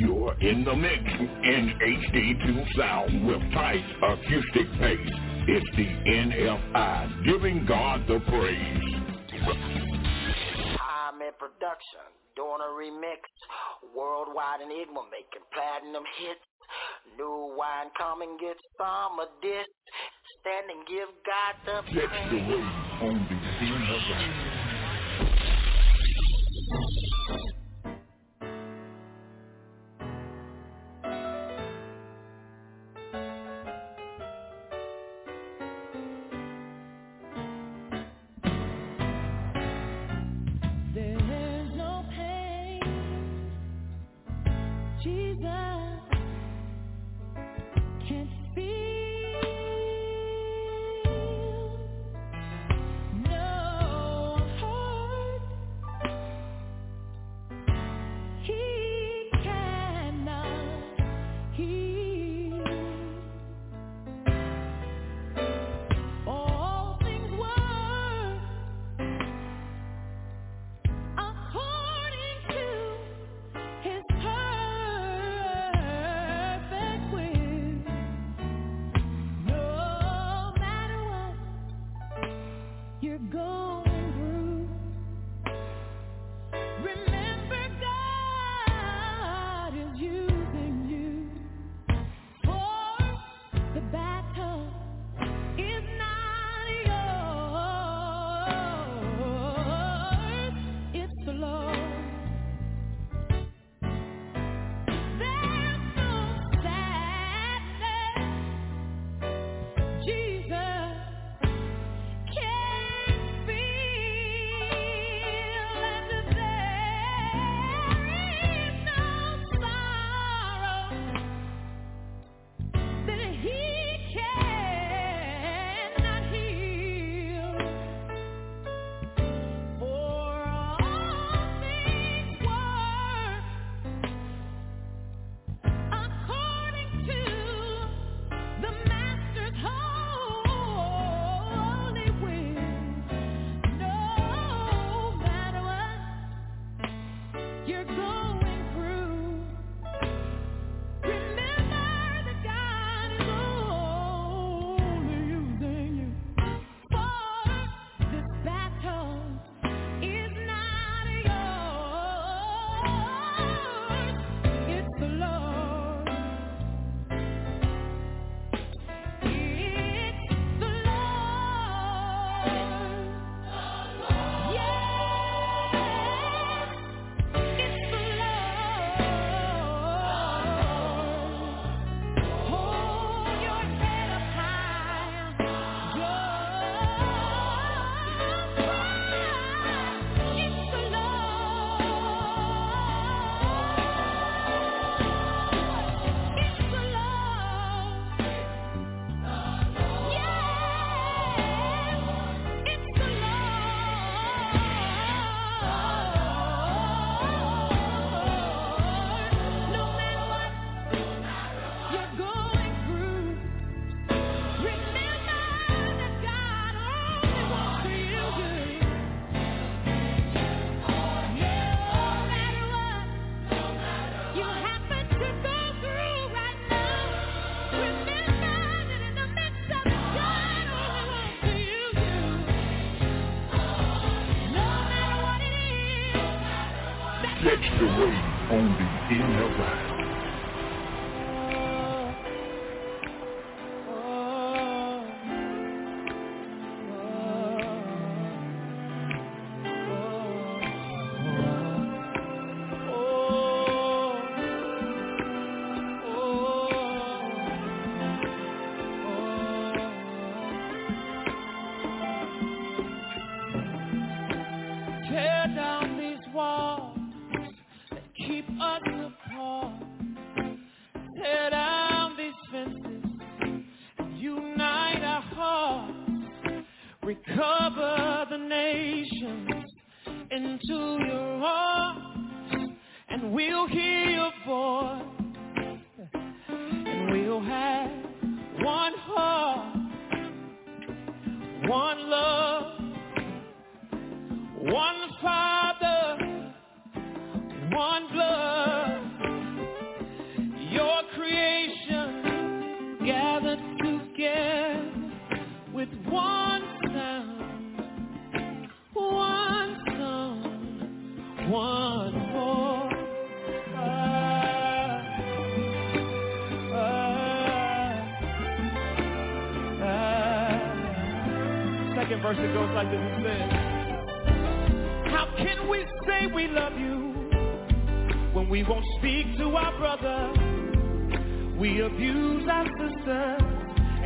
You're in the mix in HD2 sound with tight acoustic bass. It's the NFI giving God the praise. I'm in production, doing a remix. Worldwide and enigma making platinum hits. New wine, come and get some of this. Stand and give God the praise. Catch the wave on the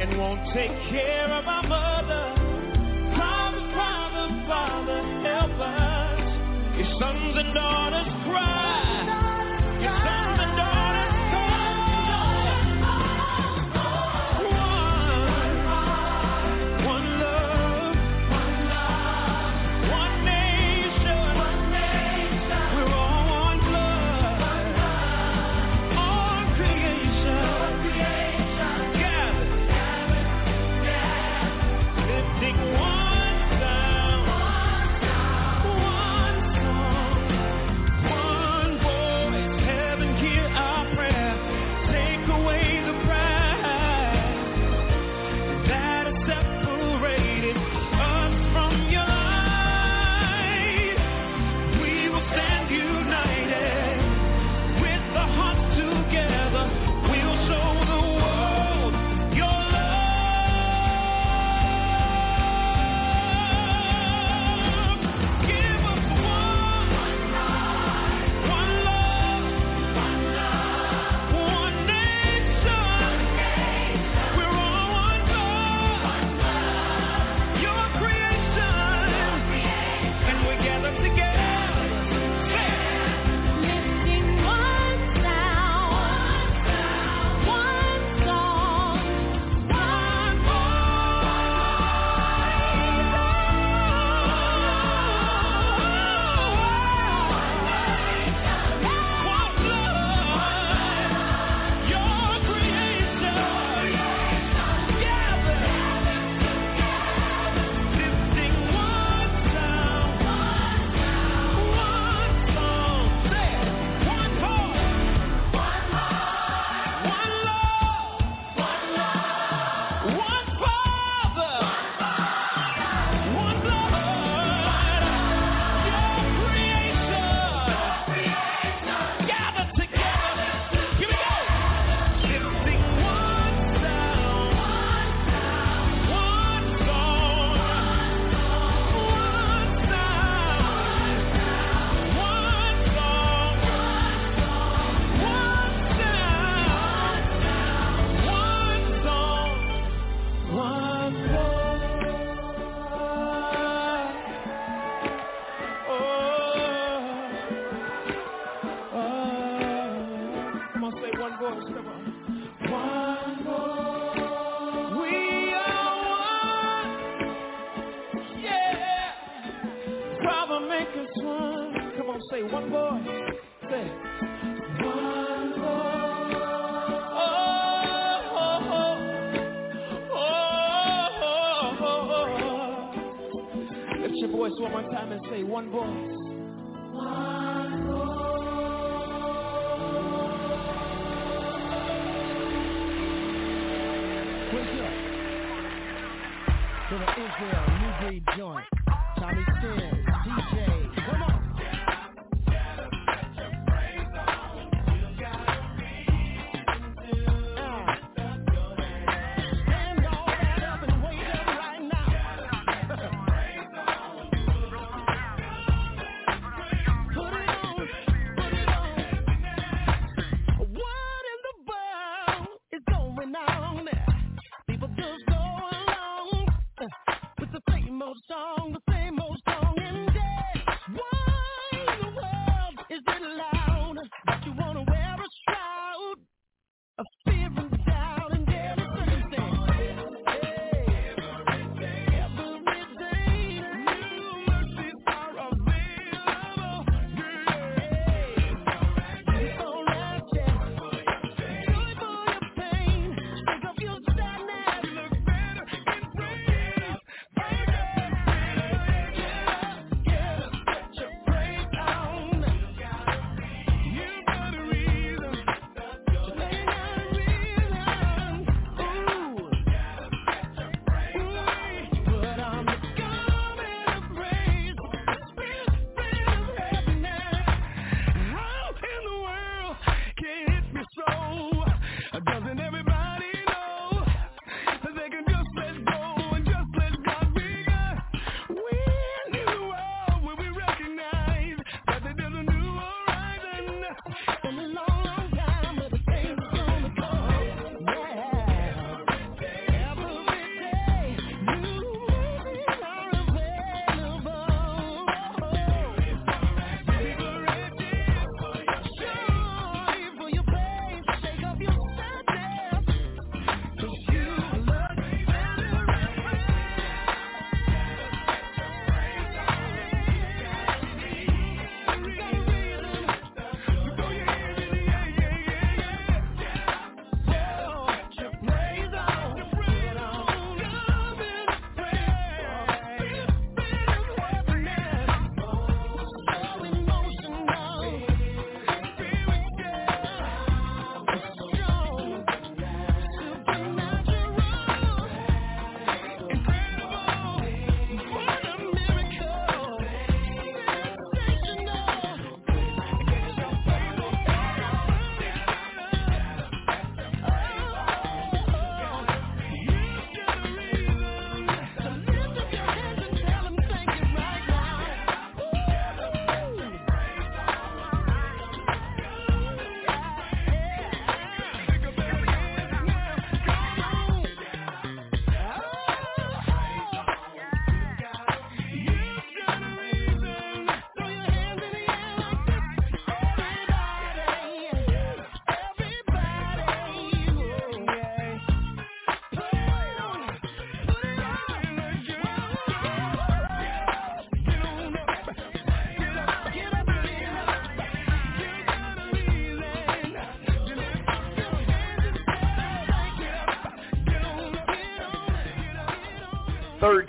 and won't take care of our mother. Father, Father, Father, help us. Your sons and daughters.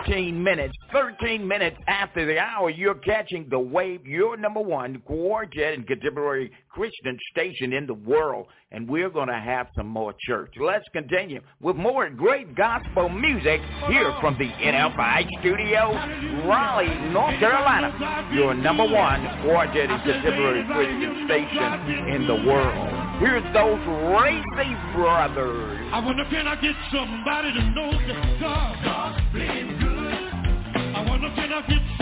13 minutes. 13 minutes after the hour, you're catching the wave, your number one quartet and contemporary Christian station in the world. And we're going to have some more church. Let's continue with more great gospel music here from the NFI studio, Raleigh, North Carolina. Your number one quartet and contemporary Christian station in the world. Here's those Racy Brothers. I wonder can I get somebody to know that God, God's been good. I wonder can I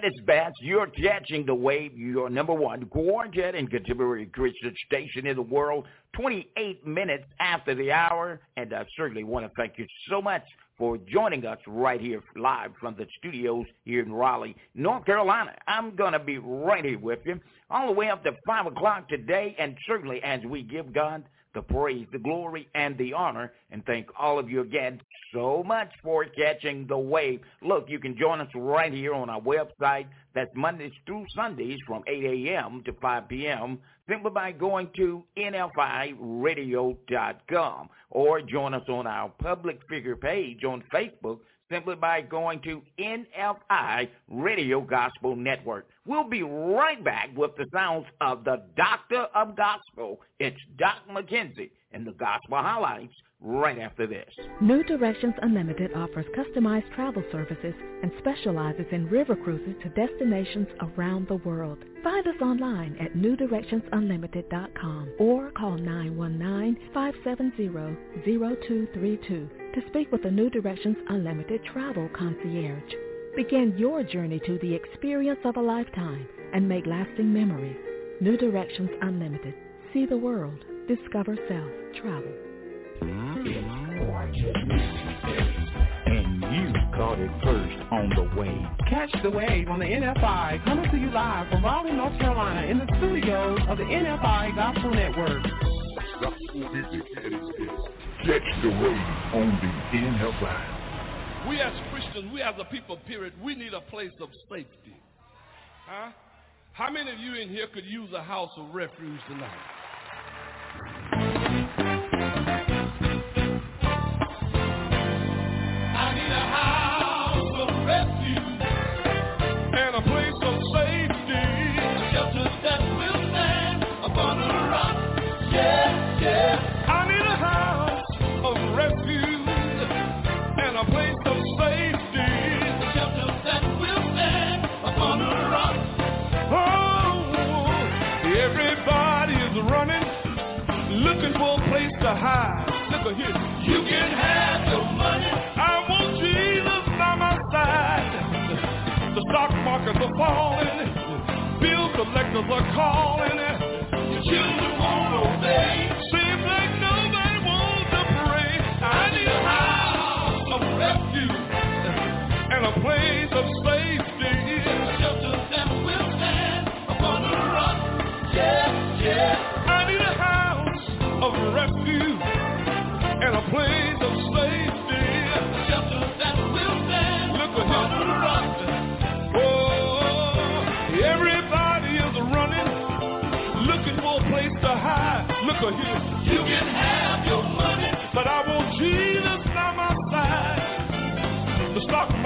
music at its best. You're catching the wave. You're number one quartet and contemporary Christian station in the world. 28 minutes after the hour. And I certainly want to thank you so much for joining us right here live from the studios here in Raleigh, North Carolina. I'm going to be right here with you all the way up to 5 o'clock today. And certainly as we give God the praise, the glory, and the honor. And thank all of you again so much for catching the wave. Look, you can join us right here on our website. That's Mondays through Sundays from 8 a.m. to 5 p.m. simply by going to nfiradio.com or join us on our public figure page on Facebook simply by going to NFI Radio Gospel Network. We'll be right back with the sounds of the Doctor of Gospel. It's Doc McKenzie and the Gospel Highlights right after this. New Directions Unlimited offers customized travel services and specializes in river cruises to destinations around the world. Find us online at newdirectionsunlimited.com or call 919-570-0232 to speak with a New Directions Unlimited Travel Concierge. Begin your journey to the experience of a lifetime and make lasting memories. New Directions Unlimited. See the world. Discover self. Travel. And you caught it first on the wave. Catch the wave on the NFI coming to you live from Raleigh, North Carolina in the studios of the NFI Gospel Network. Catch the wave on the NFI. We as Christians, we as a people, period, we need a place of safety. Huh? How many of you in here could use a house of refuge tonight? A hide. Look at here. You can have your money. I want Jesus by my side. The stock markets are falling. Bill collectors are calling. Your children won't obey. Seems like nobody wants to pray. I need a house of refuge and a place of safety. A shelter that will stand upon a rock. Yeah.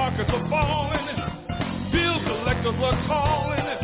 Markets are falling, bill collectors are calling.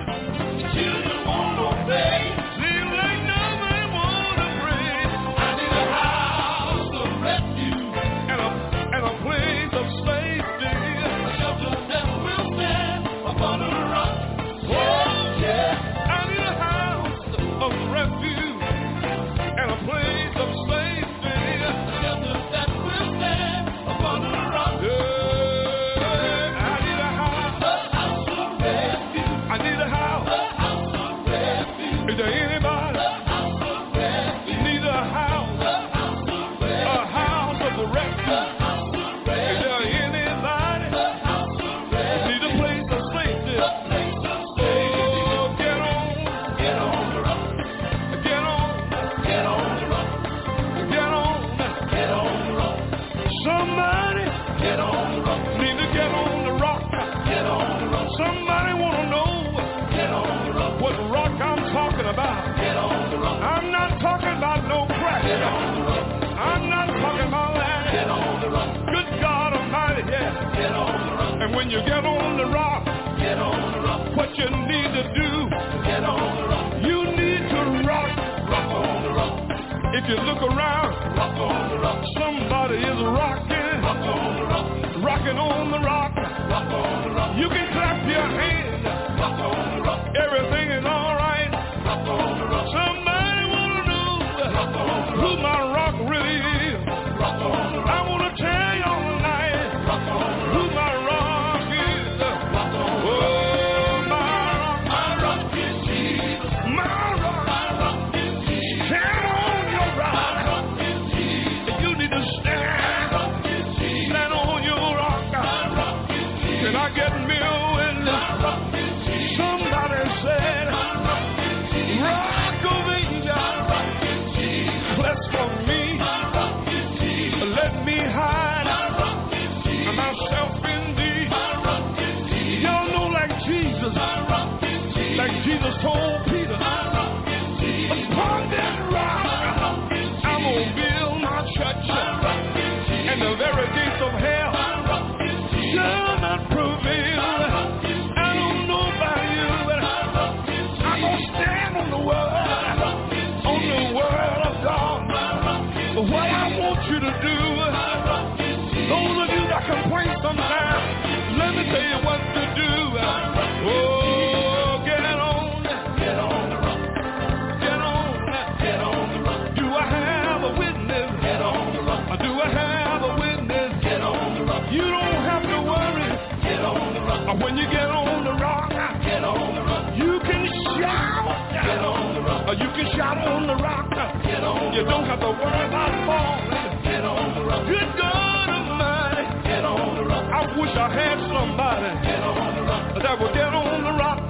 the rock. Good God Almighty, yeah. Get on the rock. And when you get on the rock, get on the rock. What you need to do, get on the rock. You need to rock. Rock on the rock. If you look around, rock on the rock. Somebody is rocking. Rock on the rock. Rocking on the rock. Rock on the rock. You can clap your hands. Rock on the rock. Everything is alright. Rock on the rock. Somebody wanna know rock on the rock. who my complain sometimes, let me tell you what to do. Oh, get on, Get on the rock. get on. Get on the rock. Do I have a witness? Get on the rock. Do I have a witness? Get on the rock. You don't have to worry Get on the rock. when you get on the rock. Get on the rock. You can shout. Get on the rock. Or you can shout on the rock. Get on You don't have to worry about falling. Get on the rock. Good God I wish I had somebody that would get on the rock.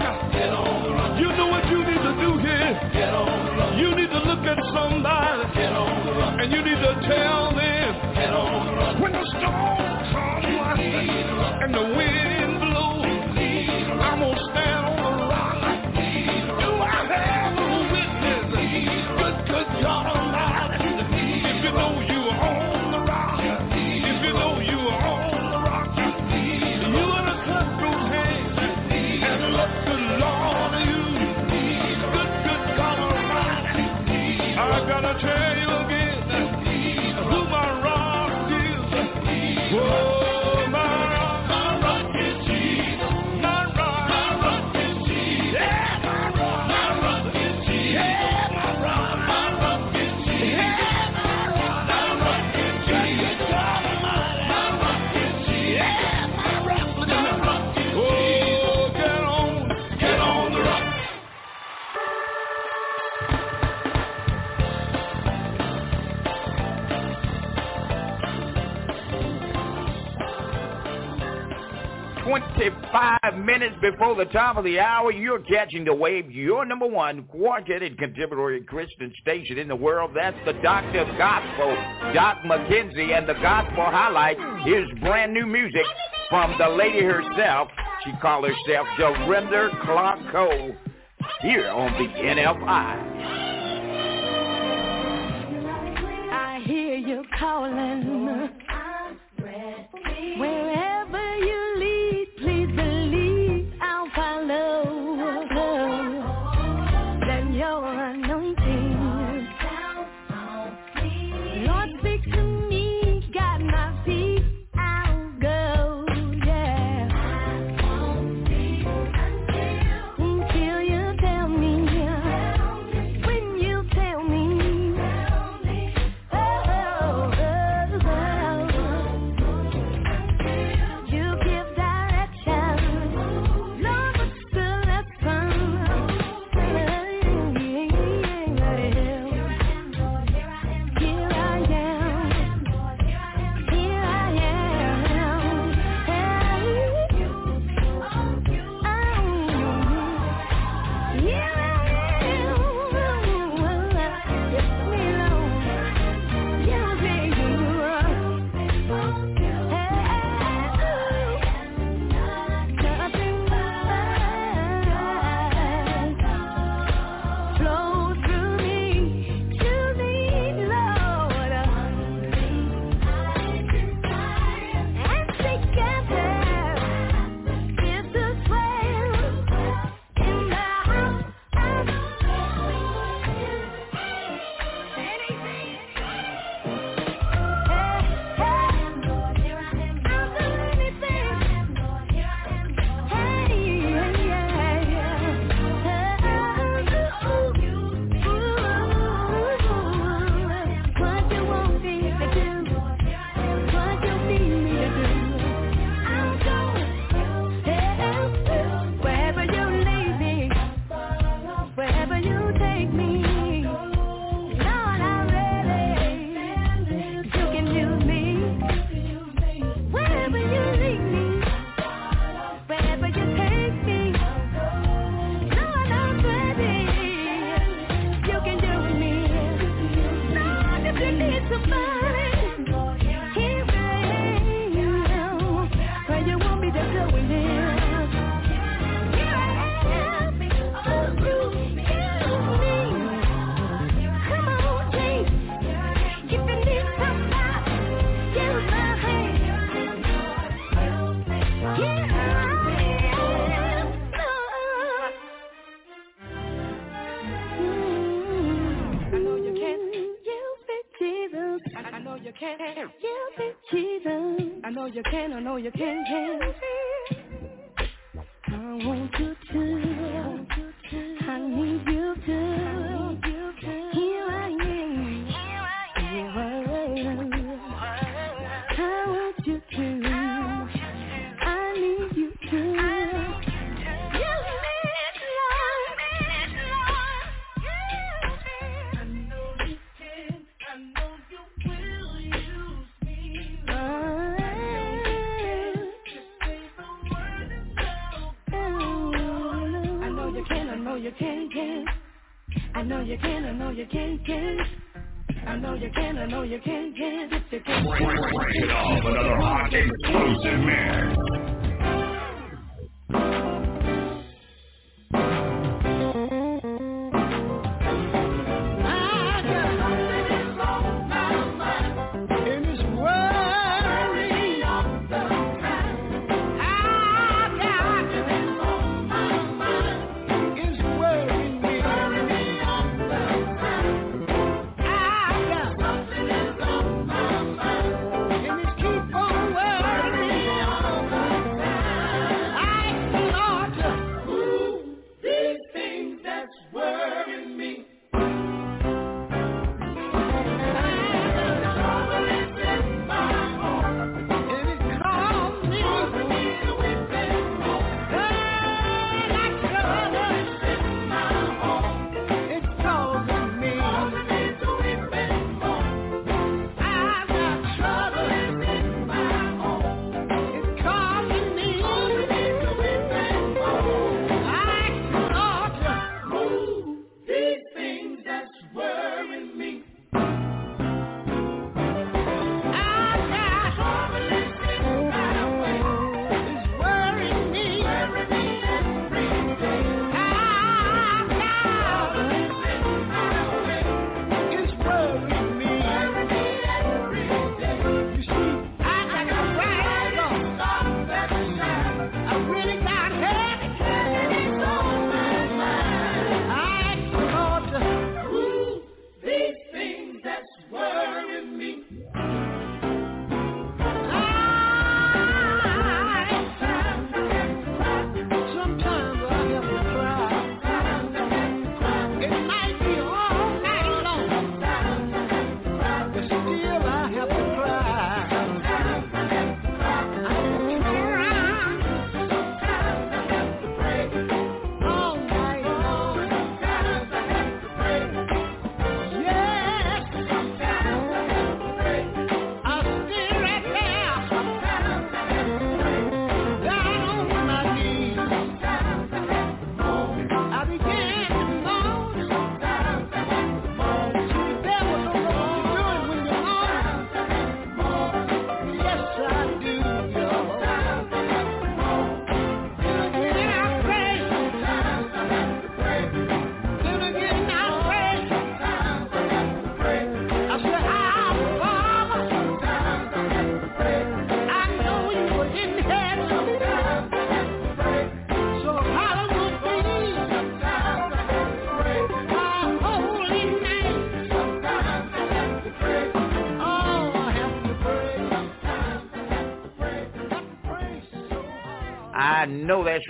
You know what you need to do here? You need to look at somebody and you need to tell them when the storm comes and the wind Twenty-five minutes before the top of the hour, you're catching the wave. Your number one quartet and contemporary Christian station in the world. That's the Doctor of Gospel, Doc McKenzie, and the Gospel Highlight. Here's brand new music from the lady herself. She called herself Dorinda Clark Cole here on the NFI. I hear you calling. Wherever can. You be cheating. I know you can, I know you can, can. I want you to. I need you to.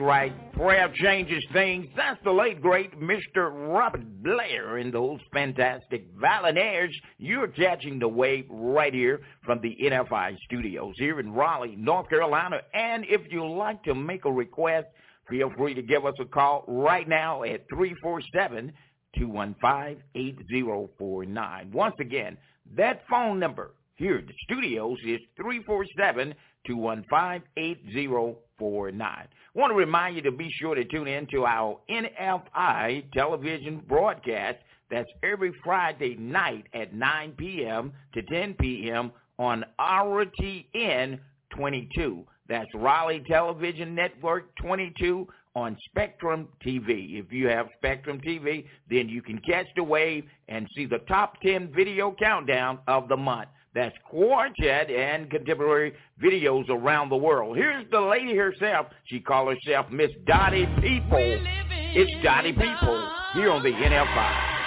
Right. Prayer changes things. That's the late, great Mr. Robert Blair in those fantastic Violinaires. You're catching the wave right here from the NFI studios here in Raleigh, North Carolina. And if you'd like to make a request, feel free to give us a call right now at 347 215-8049. Once again, that phone number here at the studios is 347-215-8049. want to remind you to be sure to tune in to our NFI television broadcast. That's every Friday night at 9 p.m. to 10 p.m. on RTN 22. That's Raleigh Television Network 22 on Spectrum TV. If you have Spectrum TV, then you can catch the wave and see the top 10 video countdown of the month. That's quartet and contemporary videos around the world. Here's the lady herself. She calls herself Miss Dottie People. It's Dottie People here on the NFI.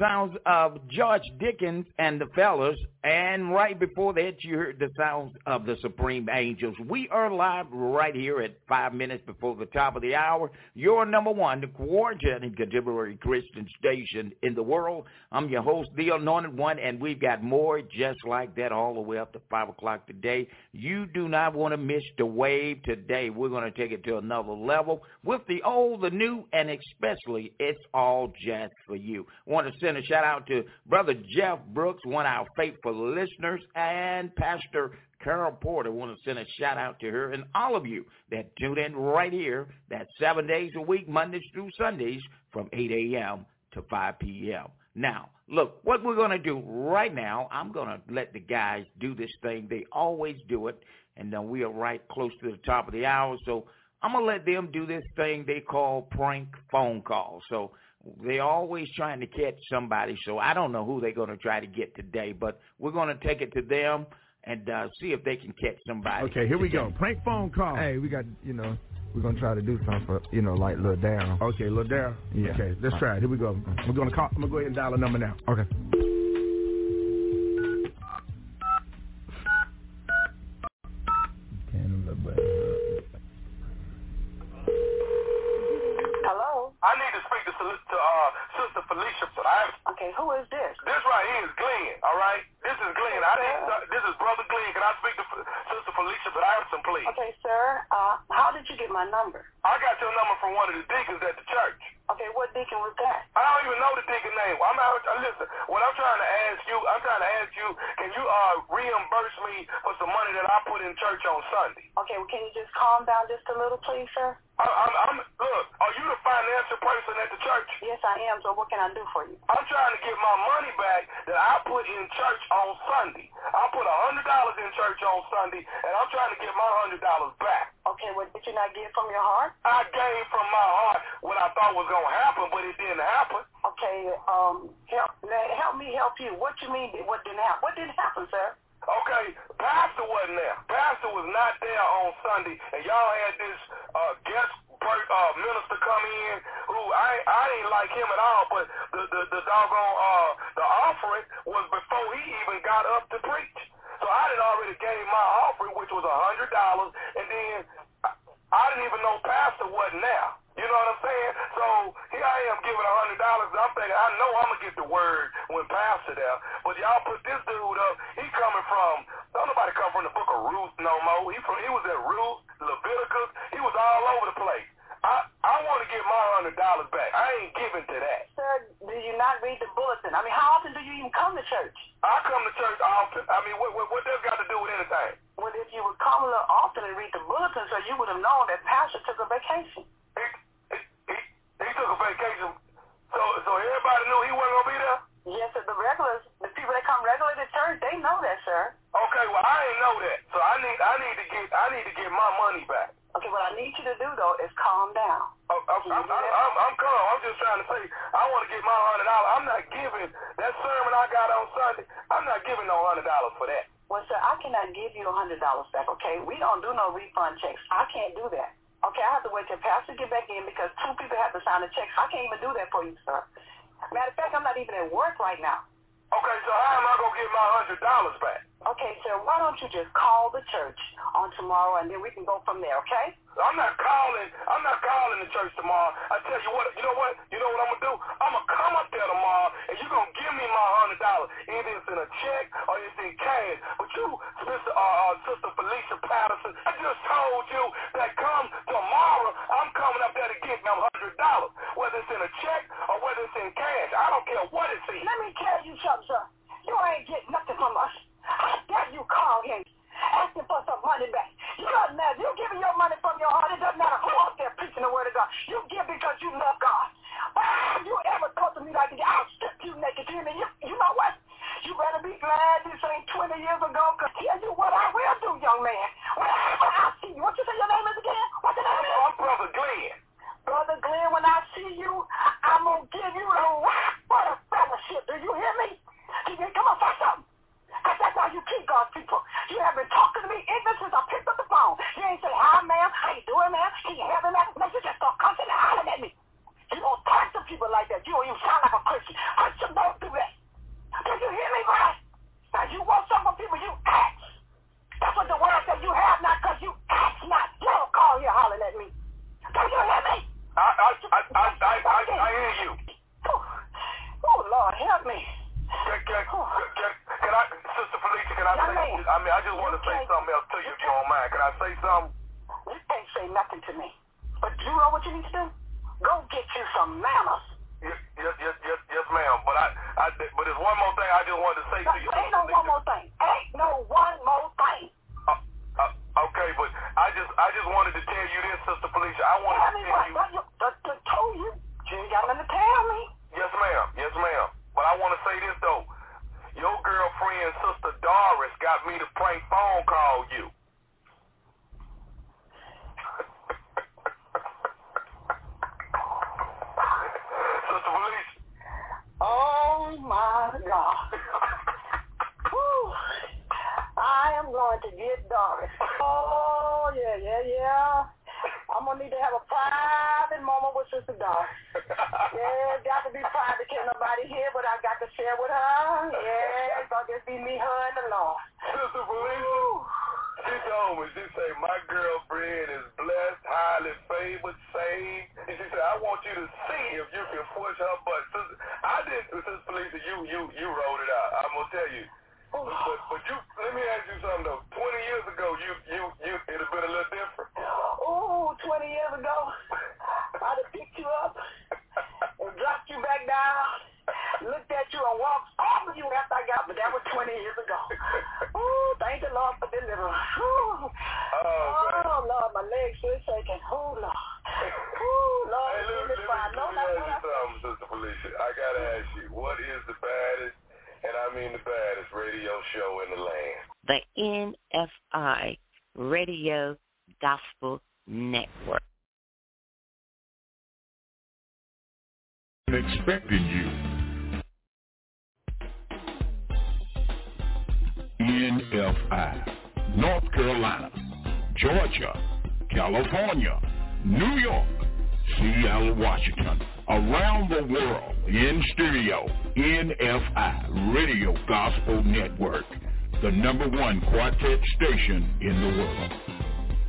Sounds of George Dickens and the fellas. And right before that, you heard the sounds of the Supreme Angels. We are live right here at five minutes before the top of the hour. Your number one, the quartet and contemporary Christian station in the world. I'm your host, the Anointed One, and we've got more just like that all the way up to five o'clock today. You do not want to miss the wave today. We're going to take it to another level with the old, the new, and especially it's all just for you. want to send a shout out to Brother Jeff Brooks, one of our faithful listeners, and Pastor Carol Porter. want to send a shout out to her and all of you that tune in right here. that seven days a week, Mondays through Sundays from 8 a.m. to 5 p.m. Now, look, what we're going to do right now, I'm going to let the guys do this thing. They always do it, and then we are right close to the top of the hour. So I'm going to let them do this thing they call prank phone calls. So they're always trying to catch somebody. So I don't know who they're going to try to get today, but we're going to take it to them and uh, see if they can catch somebody. Okay, here we go. Prank phone call. Hey, we got you know we're gonna try to do something for you know like Lil Daryl. Okay, Lil Daryl. Yeah. Okay, let's try it. Here we go. We're gonna call. I'm gonna go ahead and dial a number now. Okay. Hello? I need to speak to, Fel- to uh, Sister Felicia, but I... Okay, who is this? This right here is Glenn, all right? This is Glenn. I didn't, uh, this is Brother Glenn. Can I speak to Sister Felicia But I have some please? Okay, sir. Uh, how did you get my number? I got your number from one of the deacons at the church. Okay, what deacon was that? I don't even know the deacon name. I'm out. Uh, listen, what I'm trying to ask you, I'm trying to ask you, can you uh reimburse me for some money that I put in church on Sunday? Okay, well, can you just calm down just a little, please, sir? I, I'm, I'm look. Are you the financial person at the church? Yes, I am. So what can I do for you? I'm trying to get my money back that I put in church on Sunday. I put a hundred dollars in church on Sunday, and I'm trying to get my hundred dollars back. Okay, well, did you not give from your heart? I gave from my heart what I thought was gonna happen, but it didn't happen. Okay, um, help, now, help me help you. What you mean? What didn't happen? What didn't happen, sir? Okay, Pastor wasn't there. Pastor was not there on Sunday, and y'all had this uh, guest uh, minister come in who I I didn't like him at all, but the the, the doggone uh the offering was before he even got up to preach. So I had already gave my offering, which was a hundred dollars, and then I, I didn't even know Pastor wasn't there. You know what I'm saying? So here I am giving a hundred dollars. I'm thinking I know I'm gonna get the word when Pastor there. But y'all put this dude up. He coming from don't nobody come from the book of Ruth no more. He from he was at Ruth, Leviticus. He was all over the place. I I want to get my hundred dollars back. I ain't giving to that. Sir, do you not read the bulletin? I mean, how often do you even come to church? I come to church often. I mean, what what, what does that got to do with anything? Well, if you would come a little often and read the bulletin, so you would have known that Pastor took a vacation. He, he, he, he took a vacation, so so everybody knew he wasn't gonna be there. Yes, sir. The regulars, the people that come regularly to church, they know that, sir. Okay, well I ain't know that, so I need I need to get I need to get my money back. Okay, what I need you to do though is calm down. Oh, I'm, I'm, I'm, I'm, I'm calm. I'm just trying to say I want to get my hundred dollars. I'm not giving that sermon I got on Sunday. I'm not giving no hundred dollars for that. Well, sir, I cannot give you a hundred dollars back. Okay, we don't do no refund checks. I can't do that. Okay, I have to wait till Pastor get back in because two people have to sign the checks. I can't even do that for you, sir. Matter of fact, I'm not even at work right now. Okay, so how am I gonna get my hundred dollars back? Okay, sir, why don't you just call the church on tomorrow and then we can go from there, okay? I'm not calling. I'm not calling the church tomorrow. I tell you what. You know what? You know what I'm gonna do? I'm gonna come up there tomorrow, and you're gonna give me my hundred dollars. Either it's in a check or it's in cash. But you, Sister, uh, Sister Felicia Patterson, I just told you that come tomorrow, I'm coming up there to get my hundred dollars, whether it's in a check or whether it's in cash. I don't care what it's in. Let me tell you something, sir. You ain't getting nothing from us. How dare you call him asking for some money back? You doesn't matter. You giving your money from your heart. It doesn't matter who out there preaching the word of God. You give because you love God. Why you ever talk to me like that? I'll strip you naked. You, you, you know what? You better be glad this ain't 20 years ago, because tell you what I will do, young man. Whenever I see you, what you say your name is again? What's your name? I'm Brother Glenn. Brother Glenn, when I see you, I'm going to give you the rock for the fellowship. Do you hear me? Come on, say something. Because that's how you keep God's people. You have been talking to me ignorant since I picked up the phone. You ain't say, hi, ma'am. How you doing, ma'am? Can you help me, ma'am? No, you just start cussing and hollering at me. You don't talk to people like that. You don't even sound like a Christian. Christians don't do that. Do you hear me, boy? Now, you want something from people, you ask. That's what the word says. You have not because you ask not. You don't call here hollering at me. Do you hear me? I, I, I, I, I, I, I hear you. Oh, Lord, help me. Can, can, can, can I, Sister Felicia, can I say, I mean, I just want to say something else to you if you don't mind. Can I say something? You can't say nothing to me. But do you know what you need to do? Go get you some manners. Yes, yes, yes, yes, yes ma'am. But I, I, but there's one more thing I just wanted to say to you. Ain't no one more thing. Ain't no one more thing. Uh, uh, okay, but I just, I just wanted to tell you this, Sister Felicia. I wanted tell to tell what? you. What you I, I told you. You ain't got nothing to tell me. Yes, ma'am. Yes, ma'am. But I want to say this though. Your girlfriend, Sister Doris, got me to prank phone call you. Sister Felicia. Oh my God. I am going to get Doris. Oh yeah, yeah, yeah. Gonna need to have a private moment with Sister Doris. Yeah, got to be private. Can't nobody hear, but I got to share with her. Yeah, it's gonna just be me, her, and the Lord. Sister Felicia. She told me, she said, my girlfriend is blessed, highly favored, saved. And she said, I want you to see if you can push her butt. Sister, I didn't, Sister Felicia, you, you, you wrote it out. I'm to tell you. But, but, but you, let me ask you something though. One quartet station in the world.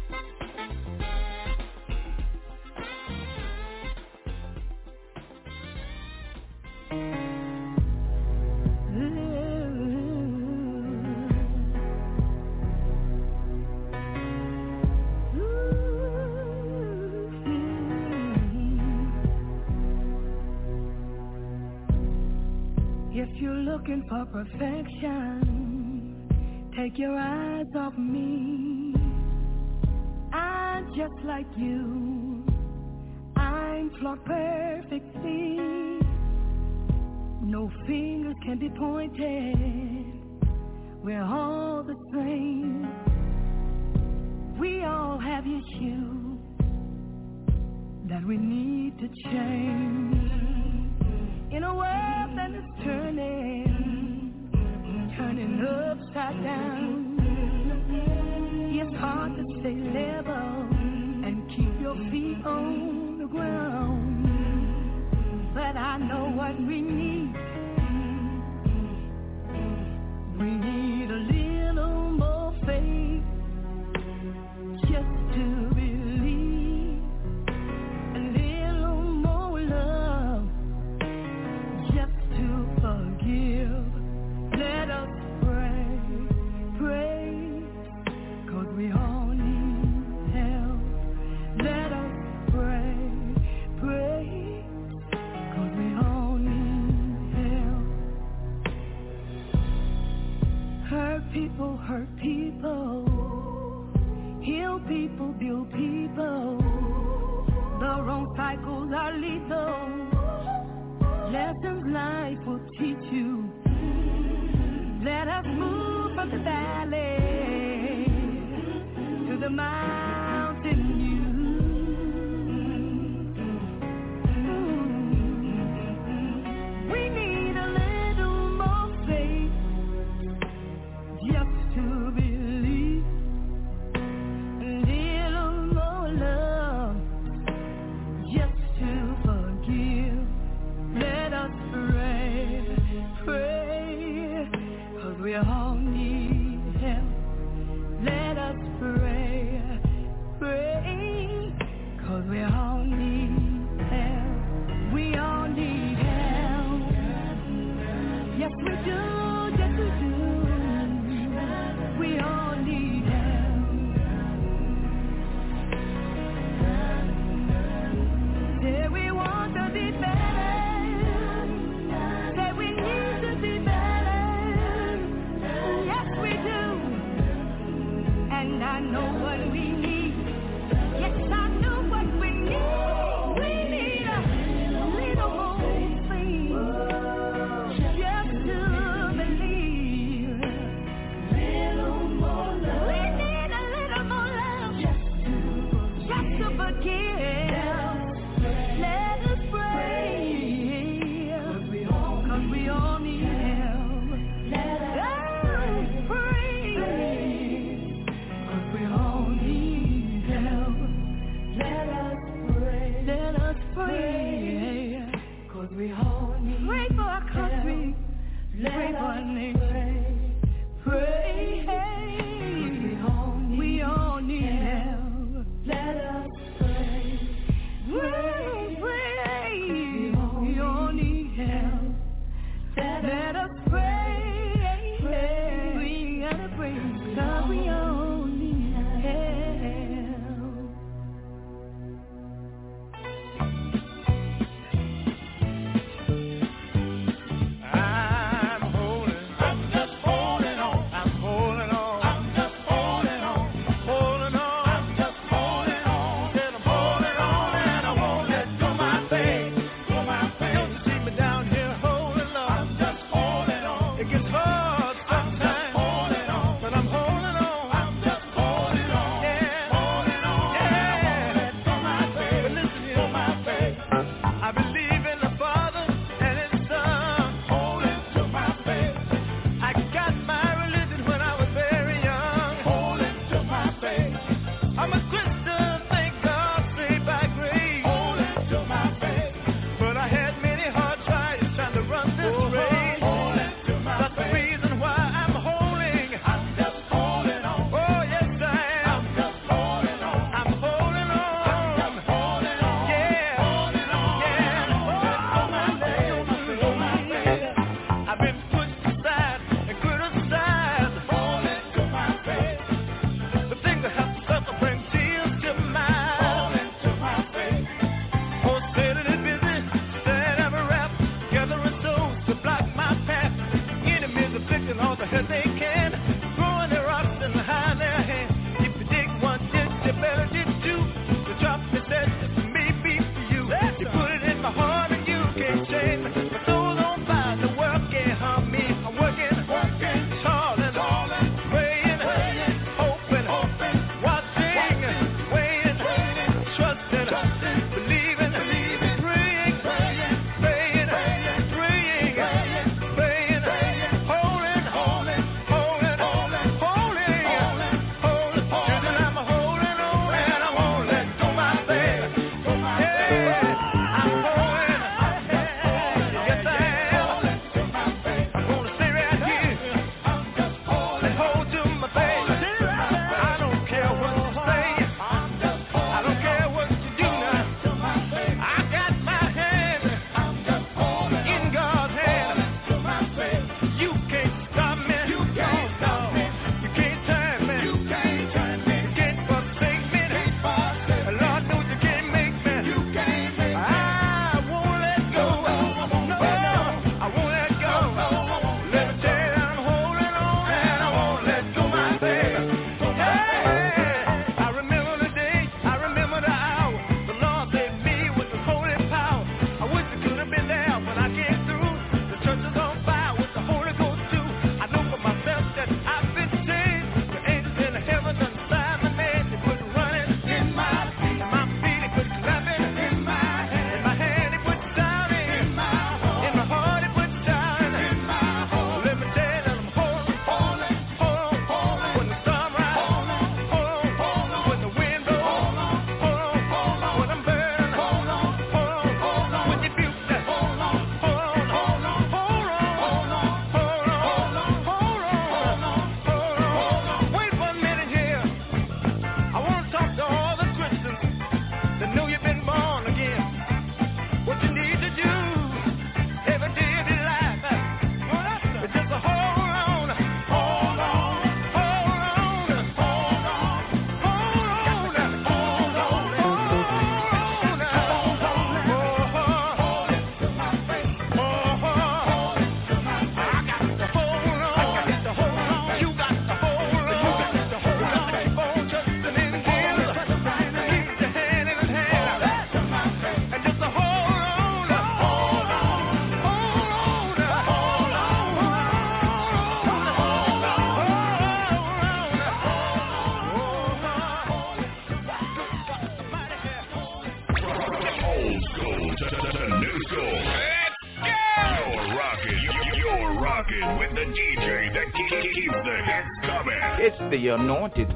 Anointed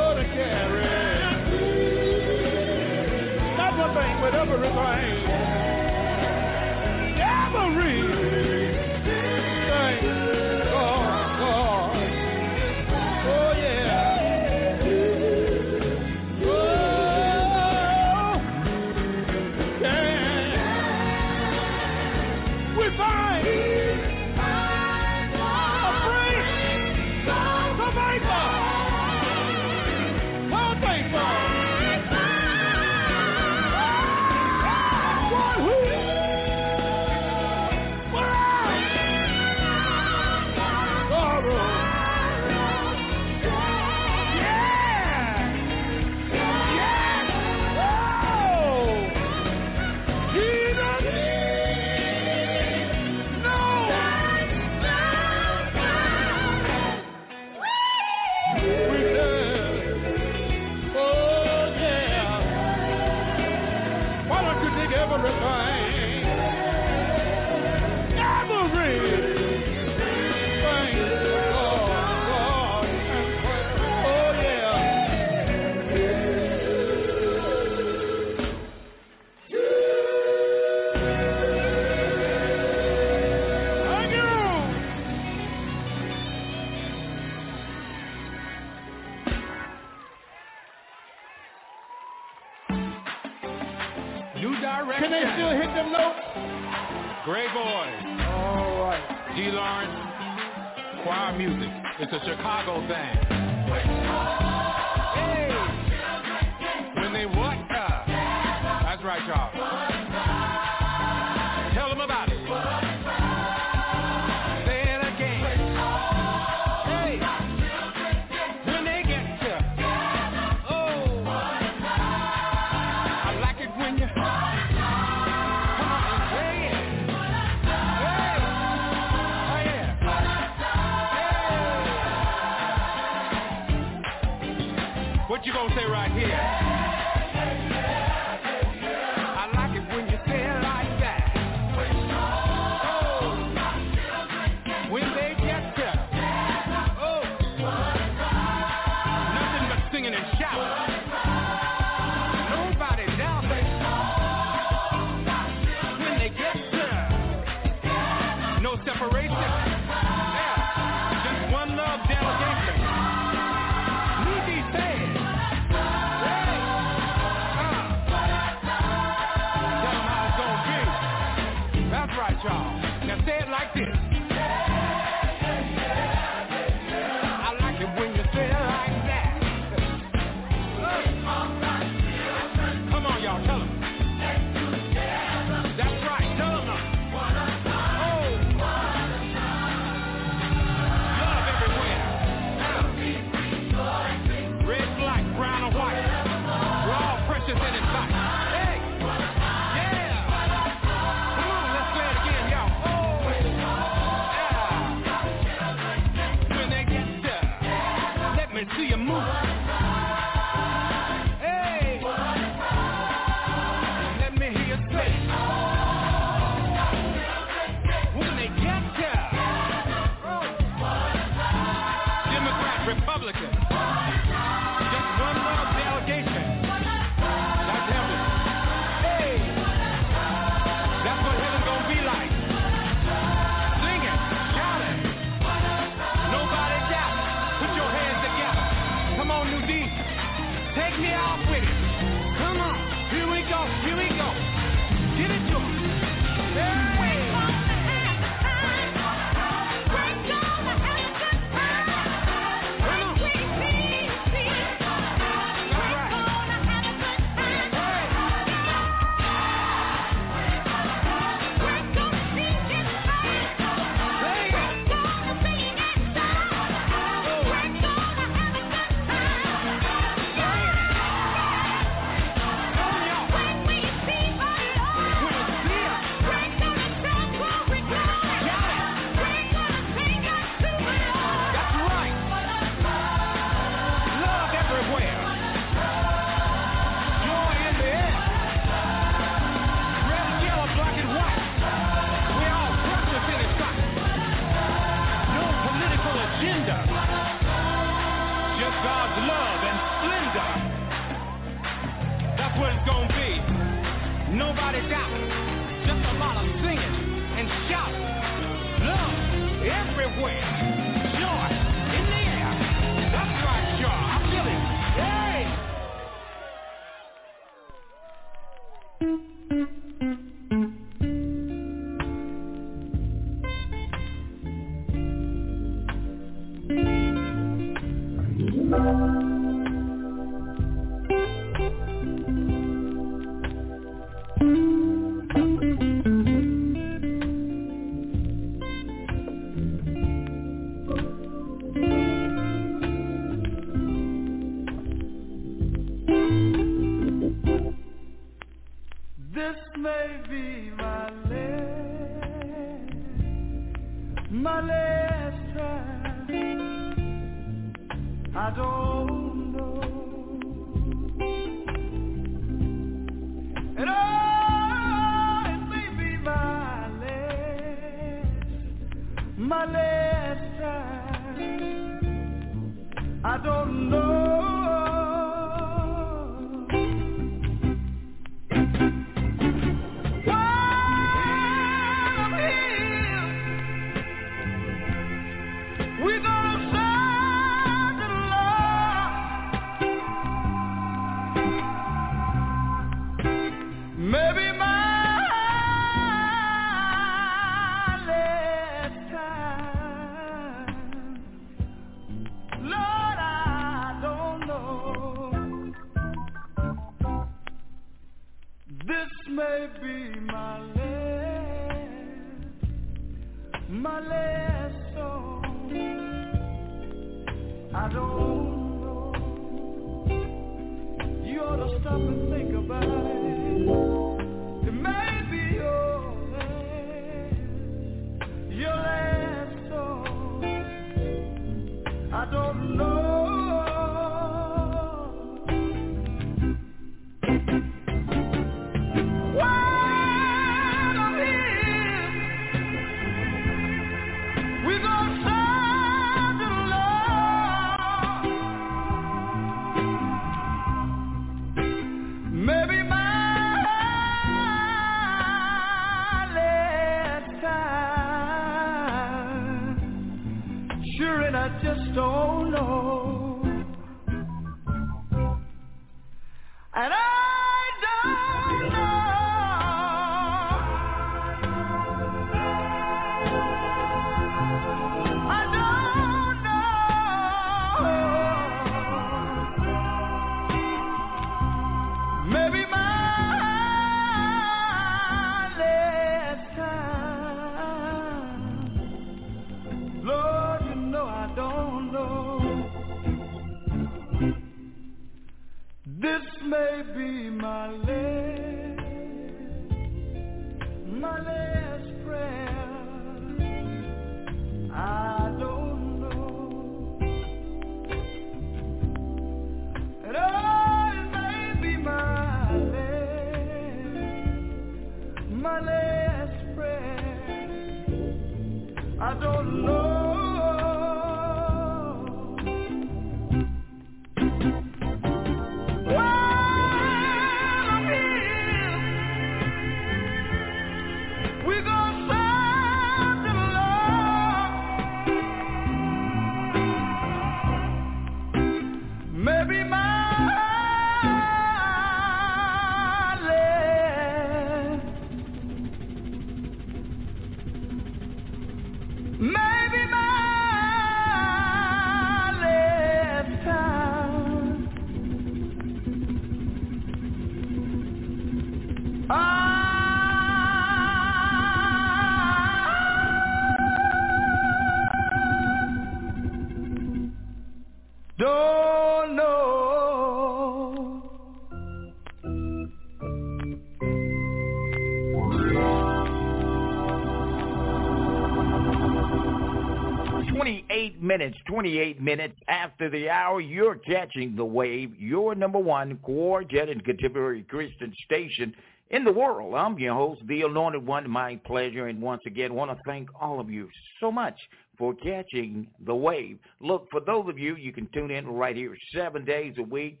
minutes, 28 minutes after the hour, you're catching the wave, your number one quartet and contemporary Christian station in the world. I'm your host, the Anointed One. My pleasure. And once again, want to thank all of you so much for catching the wave. Look, for those of you, you can tune in right here seven days a week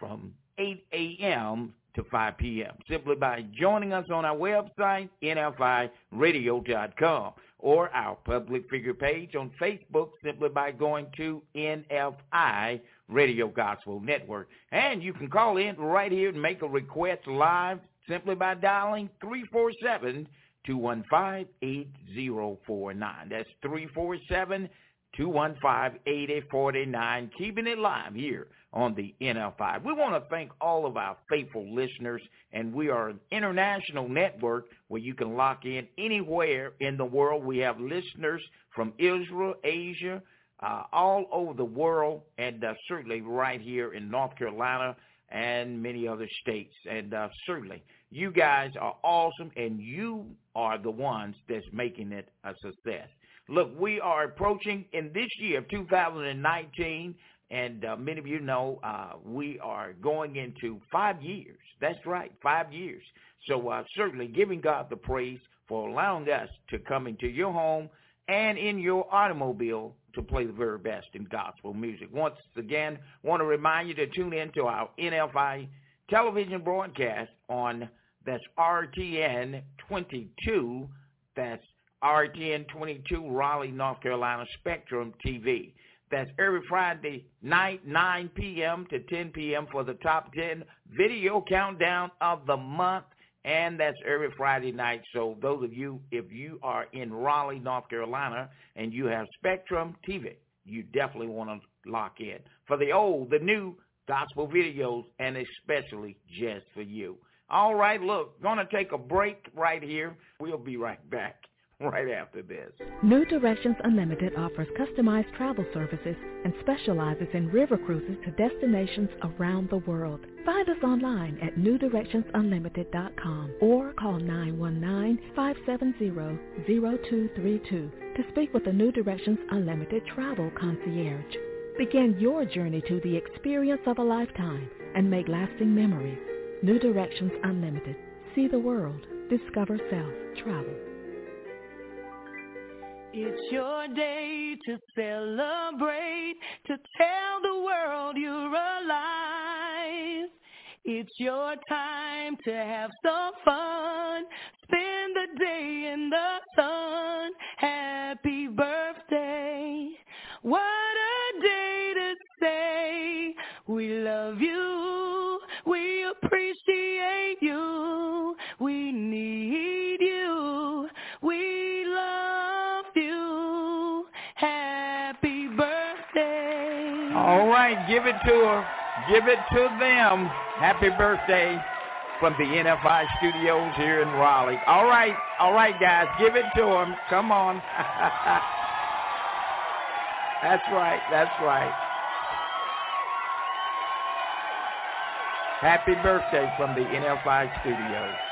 from 8 a.m. to 5 p.m. simply by joining us on our website, nfiradio.com or our public figure page on Facebook simply by going to NFI Radio Gospel Network. And you can call in right here and make a request live simply by dialing 347 215 8049. That's 347 215 8049. Keeping it live here on the NFI. We want to thank all of our faithful listeners, and we are an international network where you can lock in anywhere in the world. We have listeners from Israel, Asia, uh, all over the world, and uh, certainly right here in North Carolina and many other states. And uh, certainly, you guys are awesome, and you are the ones that's making it a success. Look, we are approaching in this year of 2019 and uh, many of you know uh, we are going into five years. That's right, five years. So uh, certainly giving God the praise for allowing us to come into your home and in your automobile to play the very best in gospel music. Once again, want to remind you to tune in to our NFI television broadcast on that's RTN 22. That's RTN 22 Raleigh, North Carolina Spectrum TV. That's every Friday night, 9 p.m. to 10 p.m. for the top 10 video countdown of the month. And that's every Friday night. So those of you, if you are in Raleigh, North Carolina, and you have Spectrum TV, you definitely want to lock in for the old, the new gospel videos, and especially just for you. All right, look, going to take a break right here. We'll be right back. right after this. New Directions Unlimited offers customized travel services and specializes in river cruises to destinations around the world. Find us online at newdirectionsunlimited.com or call 919-570-0232 to speak with the New Directions Unlimited travel concierge. Begin your journey to the experience of a lifetime and make lasting memories. New Directions Unlimited. See the world. Discover self. Travel. It's your day to celebrate, to tell the world you're alive. It's your time to have some fun. Spend the day in the sun. Happy birthday. What a day to say we love you. We appreciate you. We need you. We All right, give it to her. Give it to them. Happy birthday from the NFI studios here in Raleigh. All right, all right, guys, give it to them. Come on. that's right, that's right. Happy birthday from the NFI studios.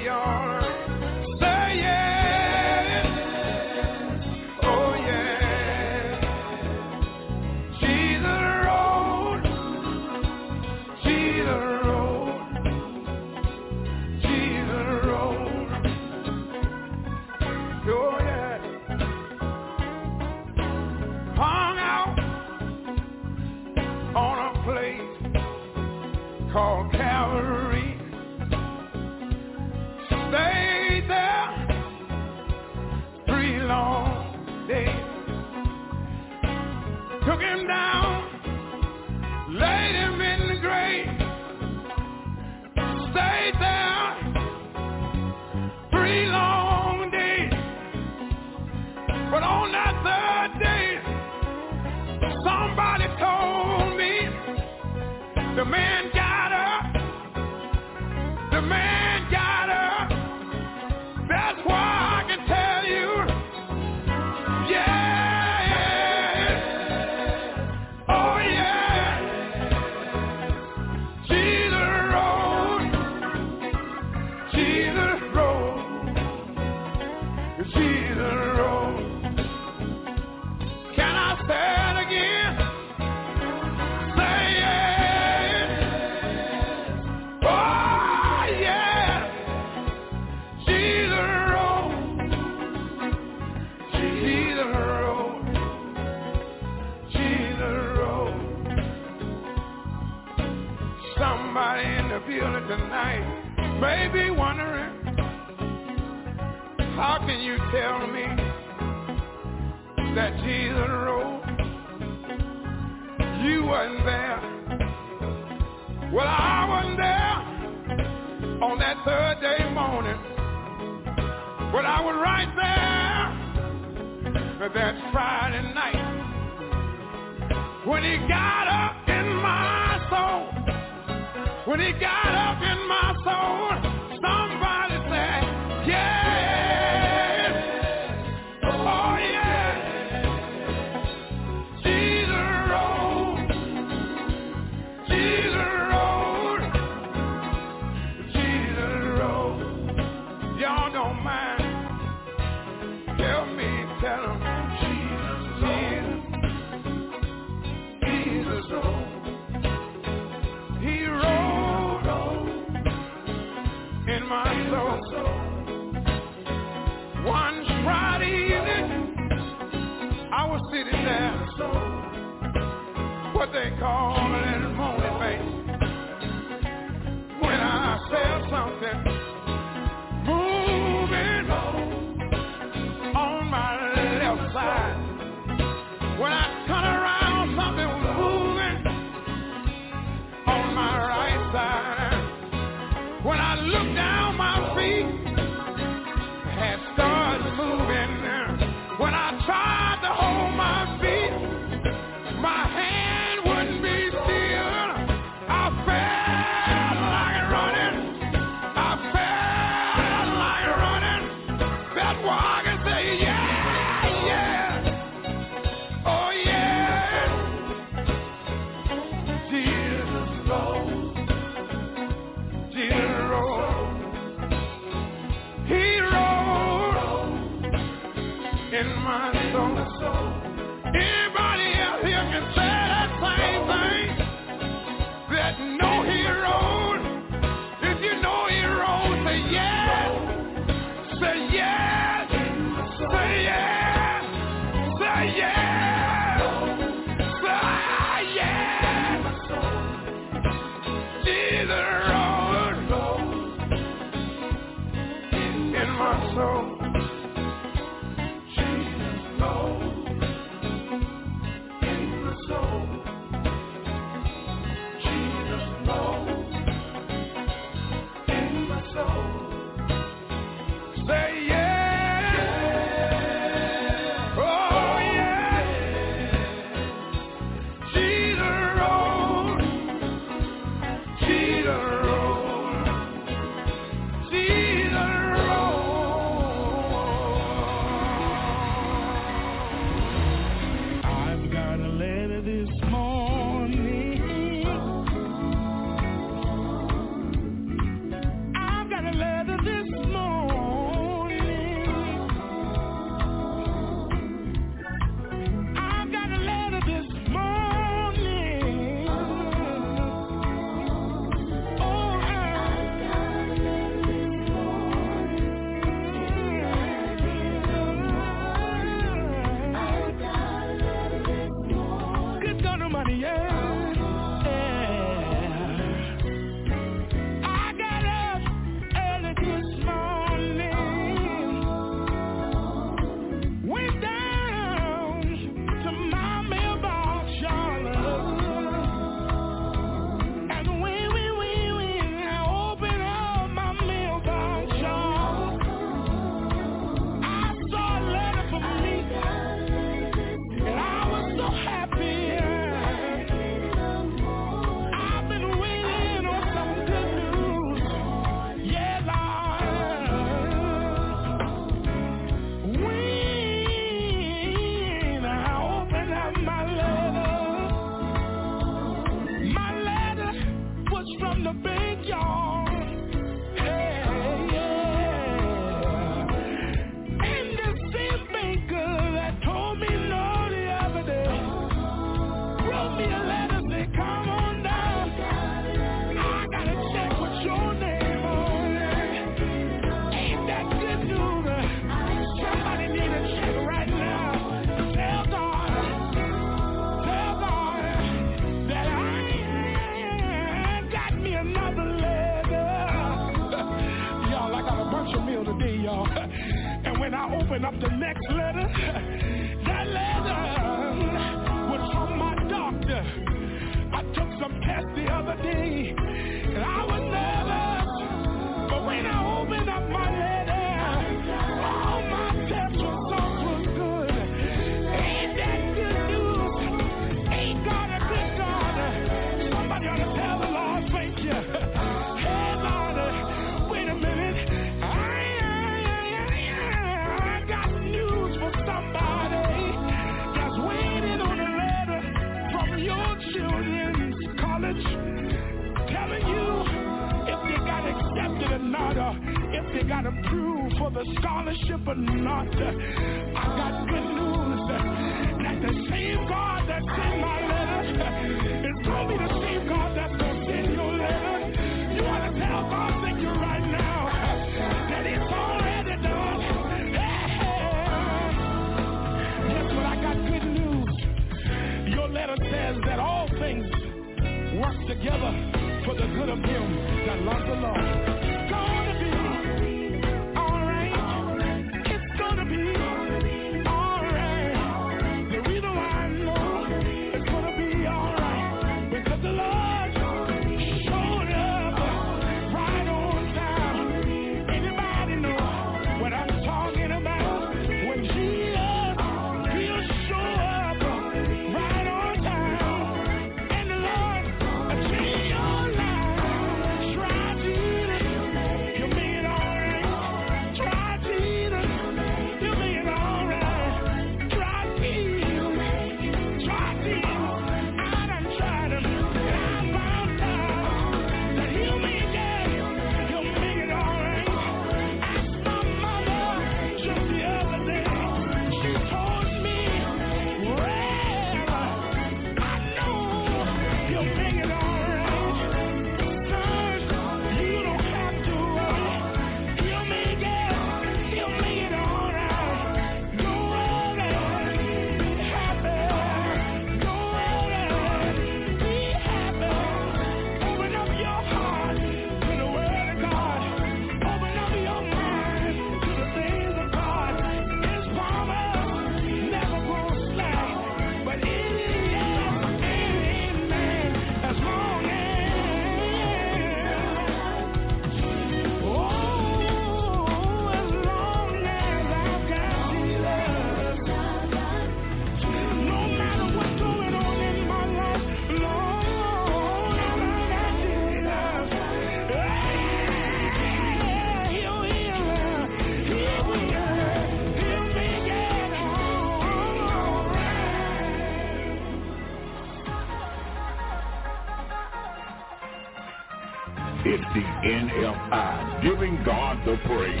time giving God the praise.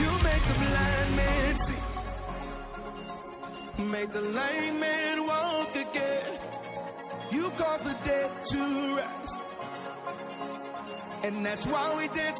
You make the blind man see, Make the lame man walk again. You cause the dead to rise. And that's why we dance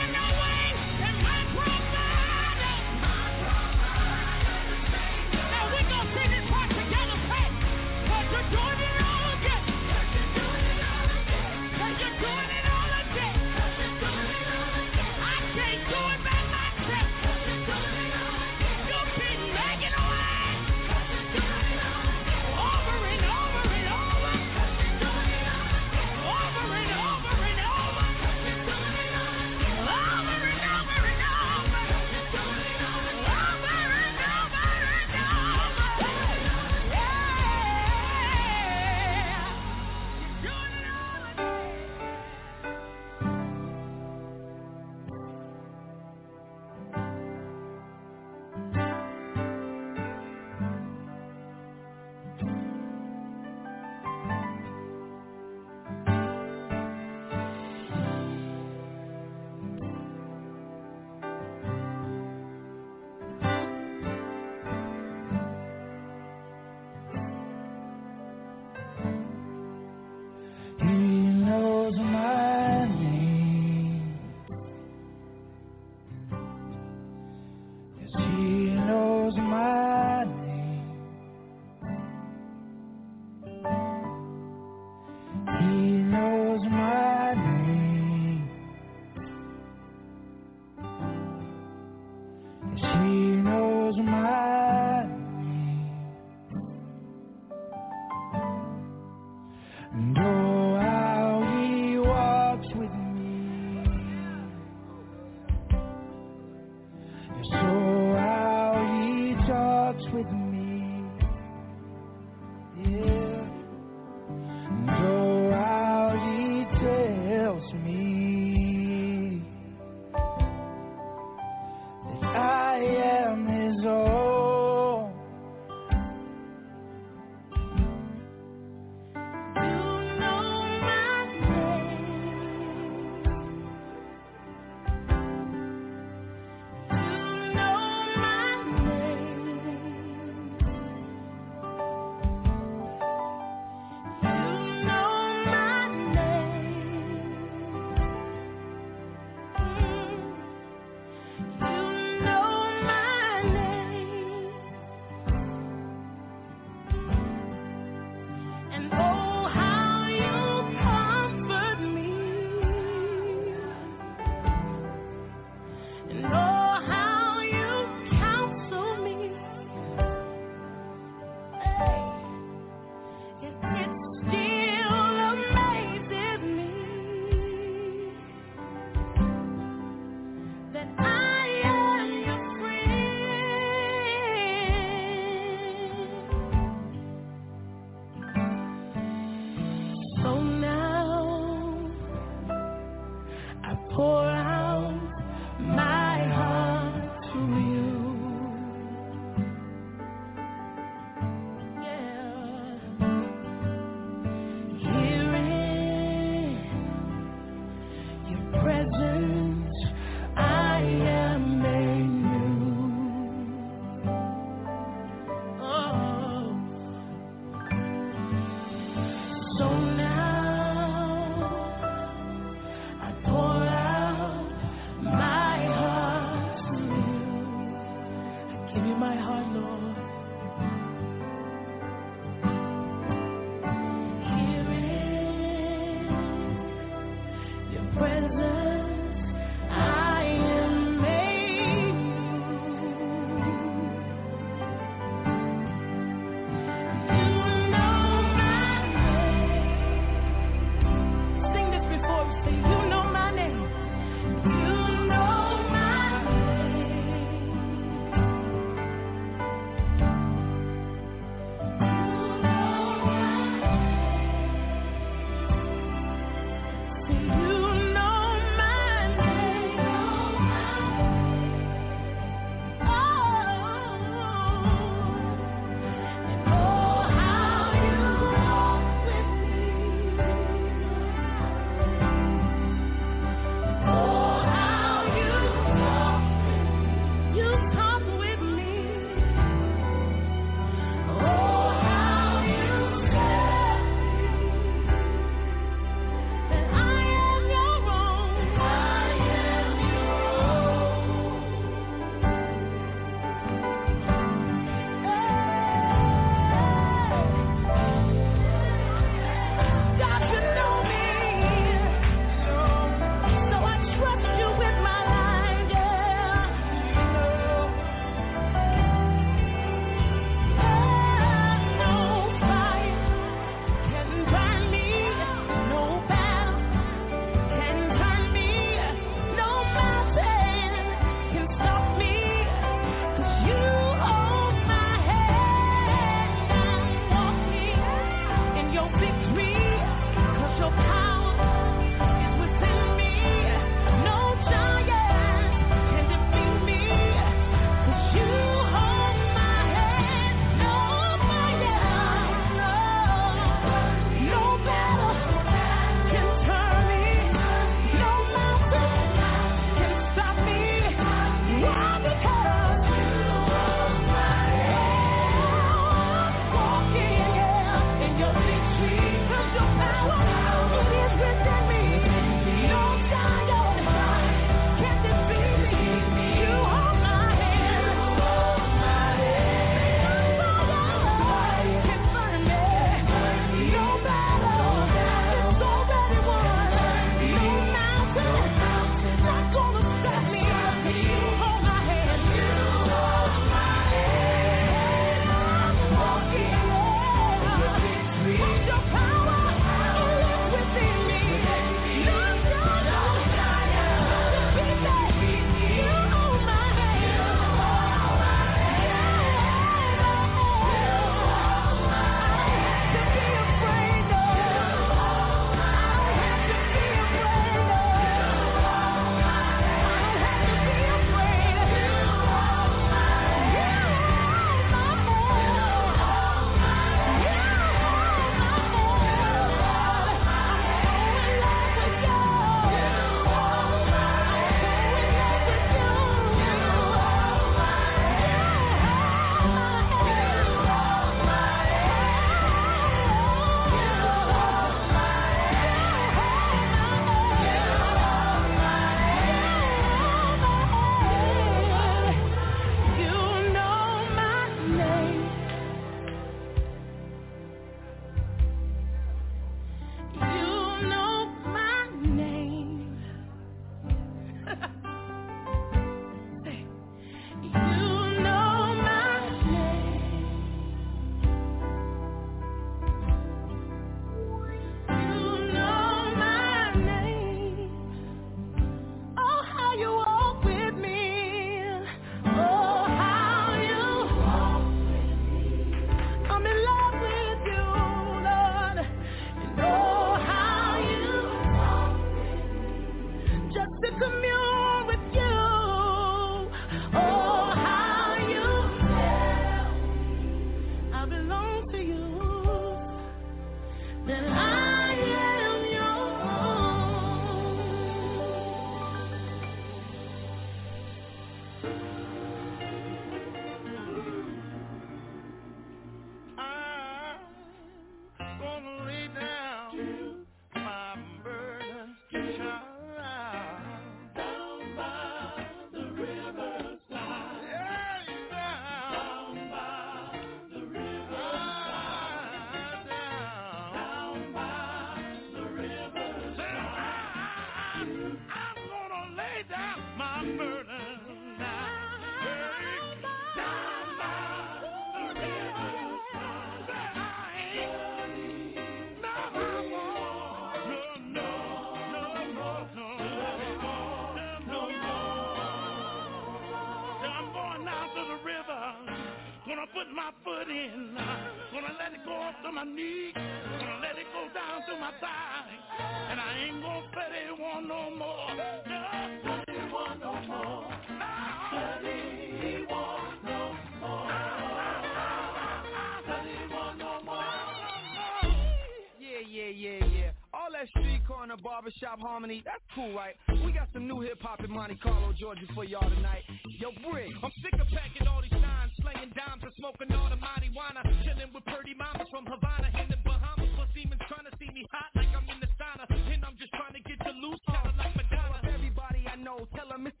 barbershop harmony, that's cool, right? We got some new hip hop in Monte Carlo, Georgia for y'all tonight. Yo, Brick. I'm sick of packing all these nines, slinging dimes and smoking all the marijuana. Chilling with pretty mamas from Havana in the Bahamas. Plus demons trying to see me hot like I'm in the sauna. And I'm just trying to get you loose, kinda like Madonna. Everybody I know, tell them it's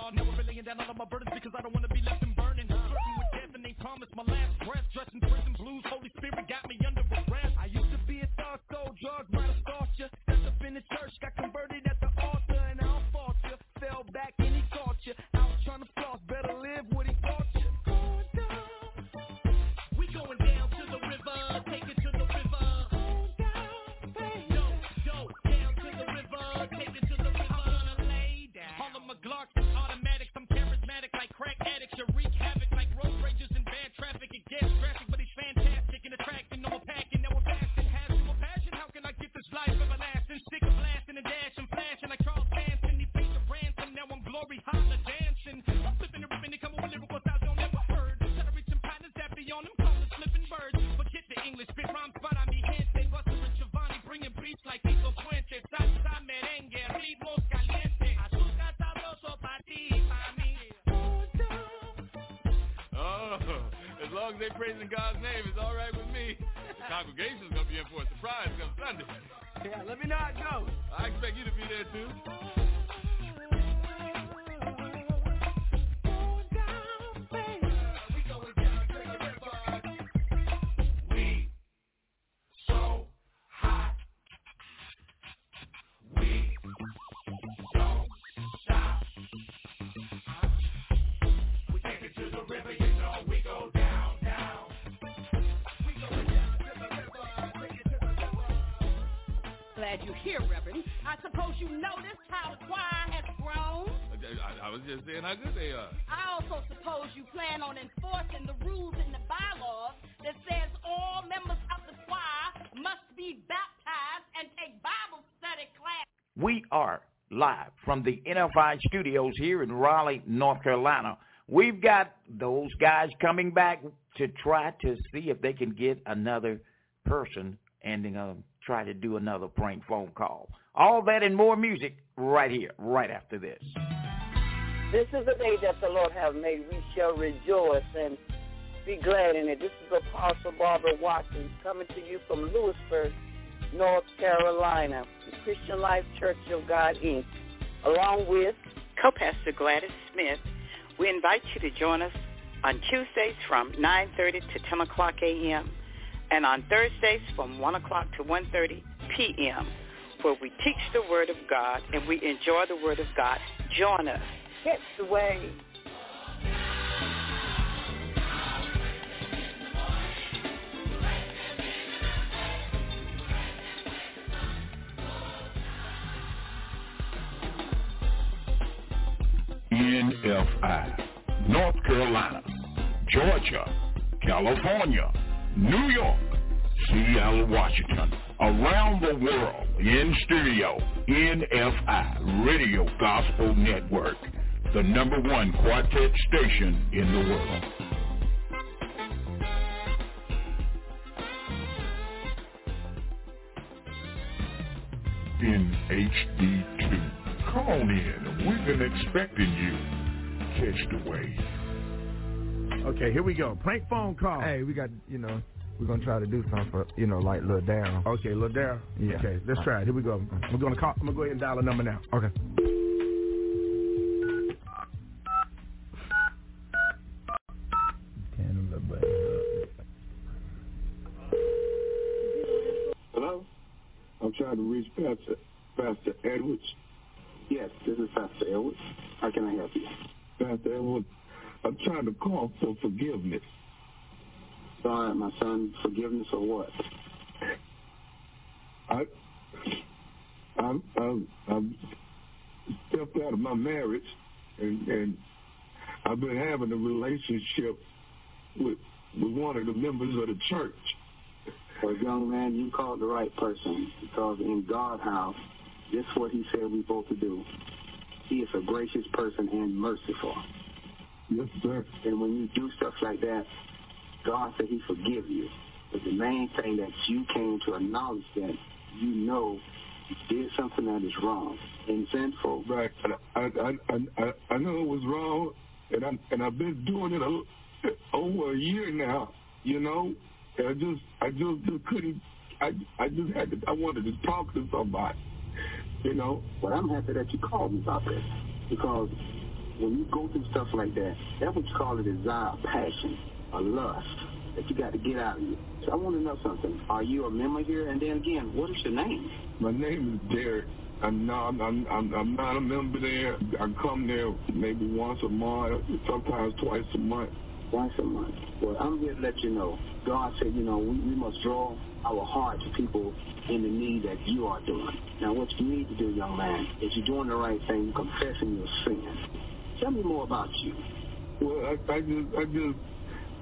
y'all. Now laying down all of my burdens because I don't want to be left and burning. Flirting with death and they promise my last breath. Dressing prison blues, Holy Spirit got me under arrest. I used to be a thug, sold drugs, might have stalked you. Stepped up in the church, got converted they are. I also suppose you plan on enforcing the rules in the bylaws that says all members of the choir must be baptized and take Bible study class. We are live from the NFI studios here in Raleigh, North Carolina. We've got those guys coming back to try to see if they can get another person and uh, try to do another prank phone call. All that and more music right here, right after this. This is the day that the Lord have made. We shall rejoice and be glad in it. This is Apostle Barbara Watkins coming to you from Louisburg, North Carolina, the Christian Life Church of God, Inc., along with co-pastor Gladys Smith. We invite you to join us on Tuesdays from 9.30 to 10 o'clock a.m. and on Thursdays from 1 o'clock to 1.30 p.m. where we teach the Word of God and we enjoy the Word of God. Join us. Catch the Way. NFI, North Carolina, Georgia, California, New York, Seattle, Washington, around the world in stereo, NFI, Radio Gospel Network, the number one quartet station in the world. In HD2. Come on in. We've been expecting you. Catch the wave. Okay, here we go. Prank phone call. Hey, we got, you know, we're going to try to do something for, you know, like Lil Darryl. Okay, Lil Darryl. Yeah. Okay, let's try it. Here we go. I'm going to call. I'm going to go ahead and dial a number now. Okay. Hello? I'm trying to reach Pastor, Pastor Edwards. Yes, this is Pastor Edwards. How can I help you? Pastor Edwards, I'm trying to call for forgiveness. Sorry, my son, forgiveness or what? I I'm, I'm, I'm stepped out of my marriage, and, and I've been having a relationship with with one of the members of the church. Well, young man, you called the right person because in God's house, this is what He said we're supposed to do. He is a gracious person and merciful. Yes, sir. And when you do stuff like that, God said He forgive you. But the main thing that you came to acknowledge that you know you did something that is wrong and sinful. Right. I I I I, I know it was wrong, and I and I've been doing it a, over a year now. You know, and I just I just, just couldn't. I I just had to. I wanted to talk to somebody. You know. But I'm happy that you called me about this because when you go through stuff like that, that's what you call a desire, a passion, a lust that you got to get out of you. So I want to know something. Are you a member here? And then again, what is your name? My name is Derek. I'm not. I'm, I'm. I'm not a member there. I come there maybe once a month, sometimes twice a month. Twice a month. Well, I'm here to let you know. God said, you know, we, we must draw our heart to people in the need that you are doing. Now, what you need to do, young man, is you're doing the right thing, confessing your sin. Tell me more about you. Well, I, I just, I just,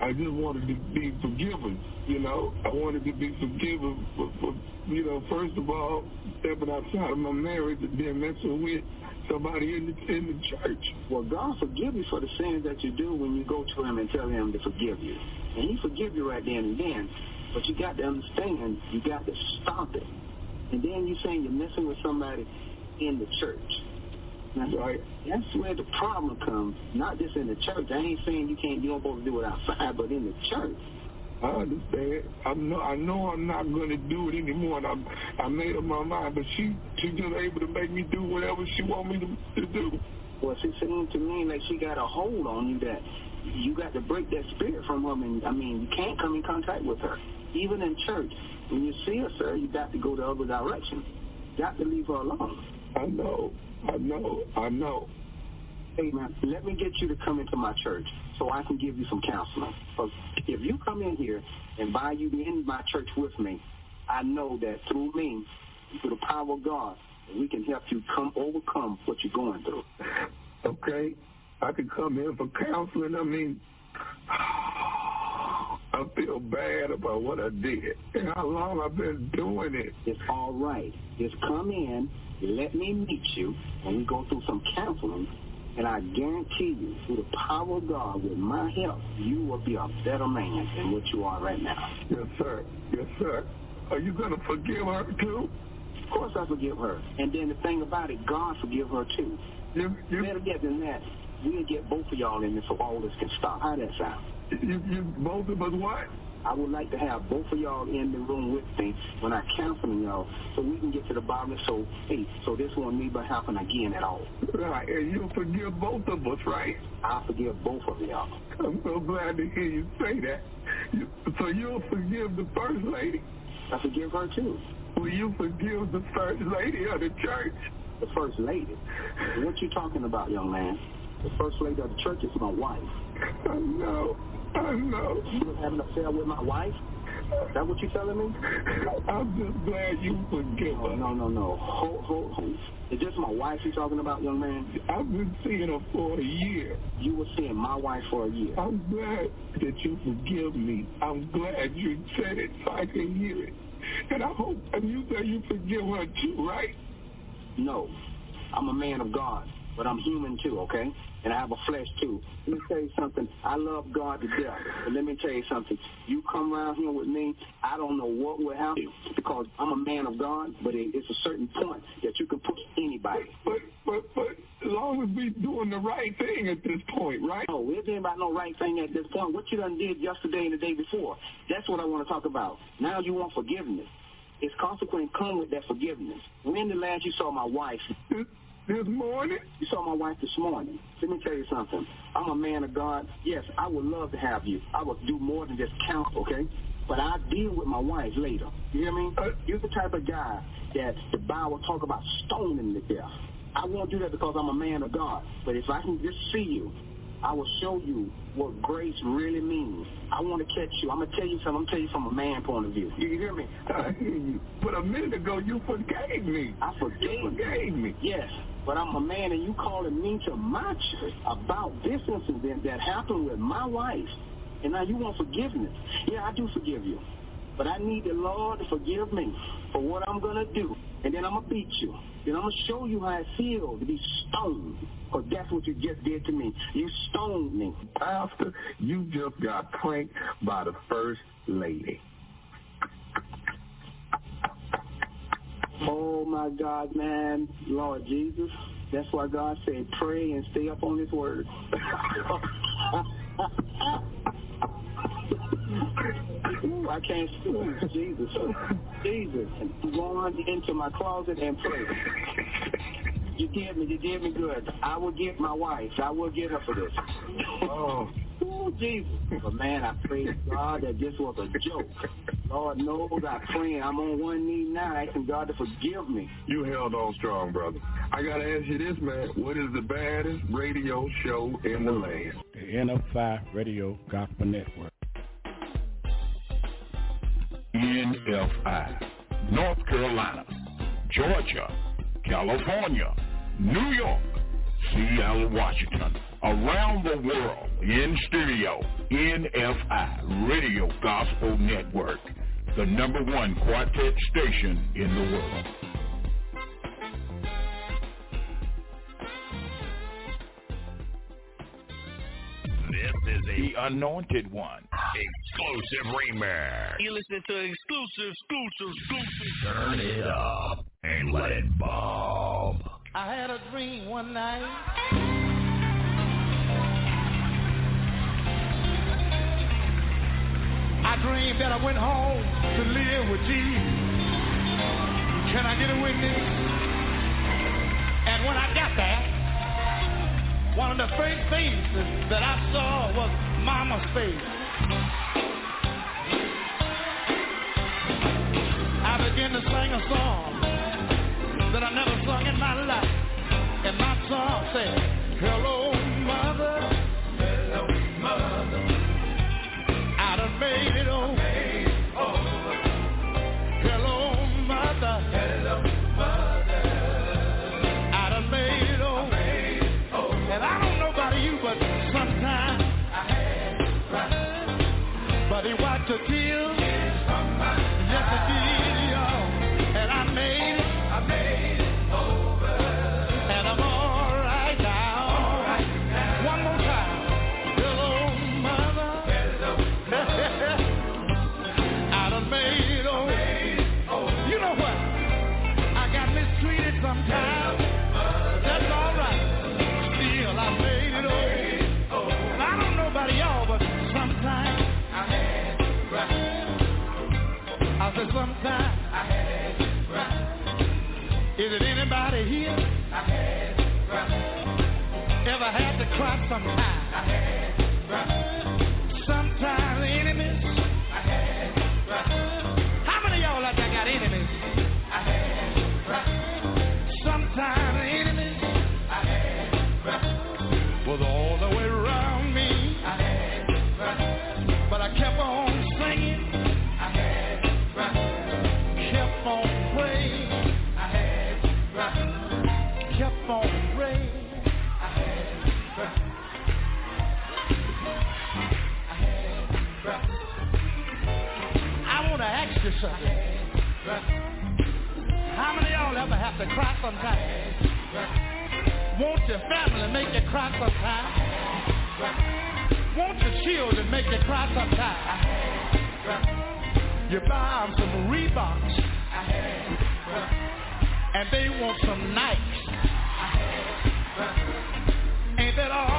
I just wanted to be forgiven. You know, I wanted to be forgiven for, for you know, first of all, stepping outside of my marriage and then messing with somebody in the in the church. Well, God forgive you for the sins that you do when you go to Him and tell Him to forgive you, and He forgive you right then and then. But you got to understand, you got to stop it. And then you saying you're messing with somebody in the church. That's right. That's where the problem comes. Not just in the church. I ain't saying you can't you don't supposed to do it outside, but in the church. I understand. I know. I know. I'm not going to do it anymore. And I, I made up my mind, but she, she just able to make me do whatever she want me to, to do. Well, it seems to me like she got a hold on you that you got to break that spirit from her. And I mean, you can't come in contact with her, even in church. When you see her, sir, you got to go the other direction. You got to leave her alone. I know. I know. I know. Hey, man, let me get you to come into my church so I can give you some counseling. Because if you come in here and buy you in my church with me, I know that through me, through the power of God, we can help you come overcome what you're going through. Okay? I can come in for counseling. I mean, I feel bad about what I did and how long I've been doing it. It's all right. Just come in, let me meet you, and we go through some counseling and I guarantee you, through the power of God, with my help, you will be a better man than what you are right now. Yes, sir. Yes, sir. Are you going to forgive her, too? Of course I forgive her. And then the thing about it, God forgive her, too. You, you, Better get than that. We'll get both of y'all in there so all this can stop. How that sound? You, you both of us what? I would like to have both of y'all in the room with me when I counsel y'all so we can get to the bottom of so hey, so this won't never happen again at all. Right, and you'll forgive both of us, right? I forgive both of y'all. I'm so glad to hear you say that. So you'll forgive the first lady? I forgive her too. Will you forgive the first lady of the church? The first lady? What you talking about, young man? The first lady of the church is my wife. I know. I know. You was having an affair with my wife? Is that what you're telling me? I'm just glad you forgive her. No, no, no. Hold, hold, hold. Is this my wife you're talking about, young man? I've been seeing her for a year. You were seeing my wife for a year. I'm glad that you forgive me. I'm glad you said it so I can hear it. And I hope, and you say you forgive her too, right? No. I'm a man of God, but I'm human too, okay? And I have a flesh too. Let me tell you something. I love God to death. But let me tell you something. You come around here with me, I don't know what will happen because I'm a man of God, but it, it's a certain point that you can push anybody. But, but, but as long as we doing the right thing at this point, right? No, we ain't about no right thing at this point. What you done did yesterday and the day before, that's what I want to talk about. Now you want forgiveness. It's consequent come with that forgiveness. When the last you saw my wife? This morning? You saw my wife this morning. Let me tell you something. I'm a man of God. Yes, I would love to have you. I would do more than just count, okay? But I deal with my wife later. You hear me? Uh, You're the type of guy that the Bible talk about stoning to death. I won't do that because I'm a man of God. But if I can just see you I will show you what grace really means. I want to catch you. I'm gonna tell you something. I'm gonna tell you from a man point of view. You hear me? I hear you. But a minute ago, you forgave me. I forgave you. Forgave me. Yes, but I'm a man, and you calling me to my church about this incident that happened with my wife, and now you want forgiveness. Yeah, I do forgive you. But I need the Lord to forgive me for what I'm going to do. And then I'm going to beat you. Then I'm going to show you how it feels to be stoned. Because that's what you just did to me. You stoned me. Pastor, you just got pranked by the first lady. Oh, my God, man. Lord Jesus. That's why God said pray and stay up on his word. I can't speak. Jesus. Jesus. Go on into my closet and pray. You did me. You did me good. I will get my wife. I will get her for this. Oh. Ooh, Jesus. But man, I praise God that this was a joke. Lord knows I pray. I'm on one knee now asking God to forgive me. You held on strong, brother. I got to ask you this, man. What is the baddest radio show in the land? The NFI Radio Gospel Network. NFI, North Carolina, Georgia, California, New York, Seattle, Washington, around the world, in stereo, NFI, Radio Gospel Network, the number one quartet station in the world. This is the anointed one. Exclusive remix. You listen to exclusive, exclusive, exclusive. Turn it up and let it bomb. I had a dream one night. I dreamed that I went home to live with Jesus. Can I get a witness? And when I got there, one of the first faces that I saw was Mama's face. Is it anybody here? I had Ever had to cry sometime? I had you something. How many of y'all ever have to cry sometime? Won't your family make you cry sometime? Won't your children make you cry sometime? You buy them some Reeboks and they want some Nikes. Ain't that all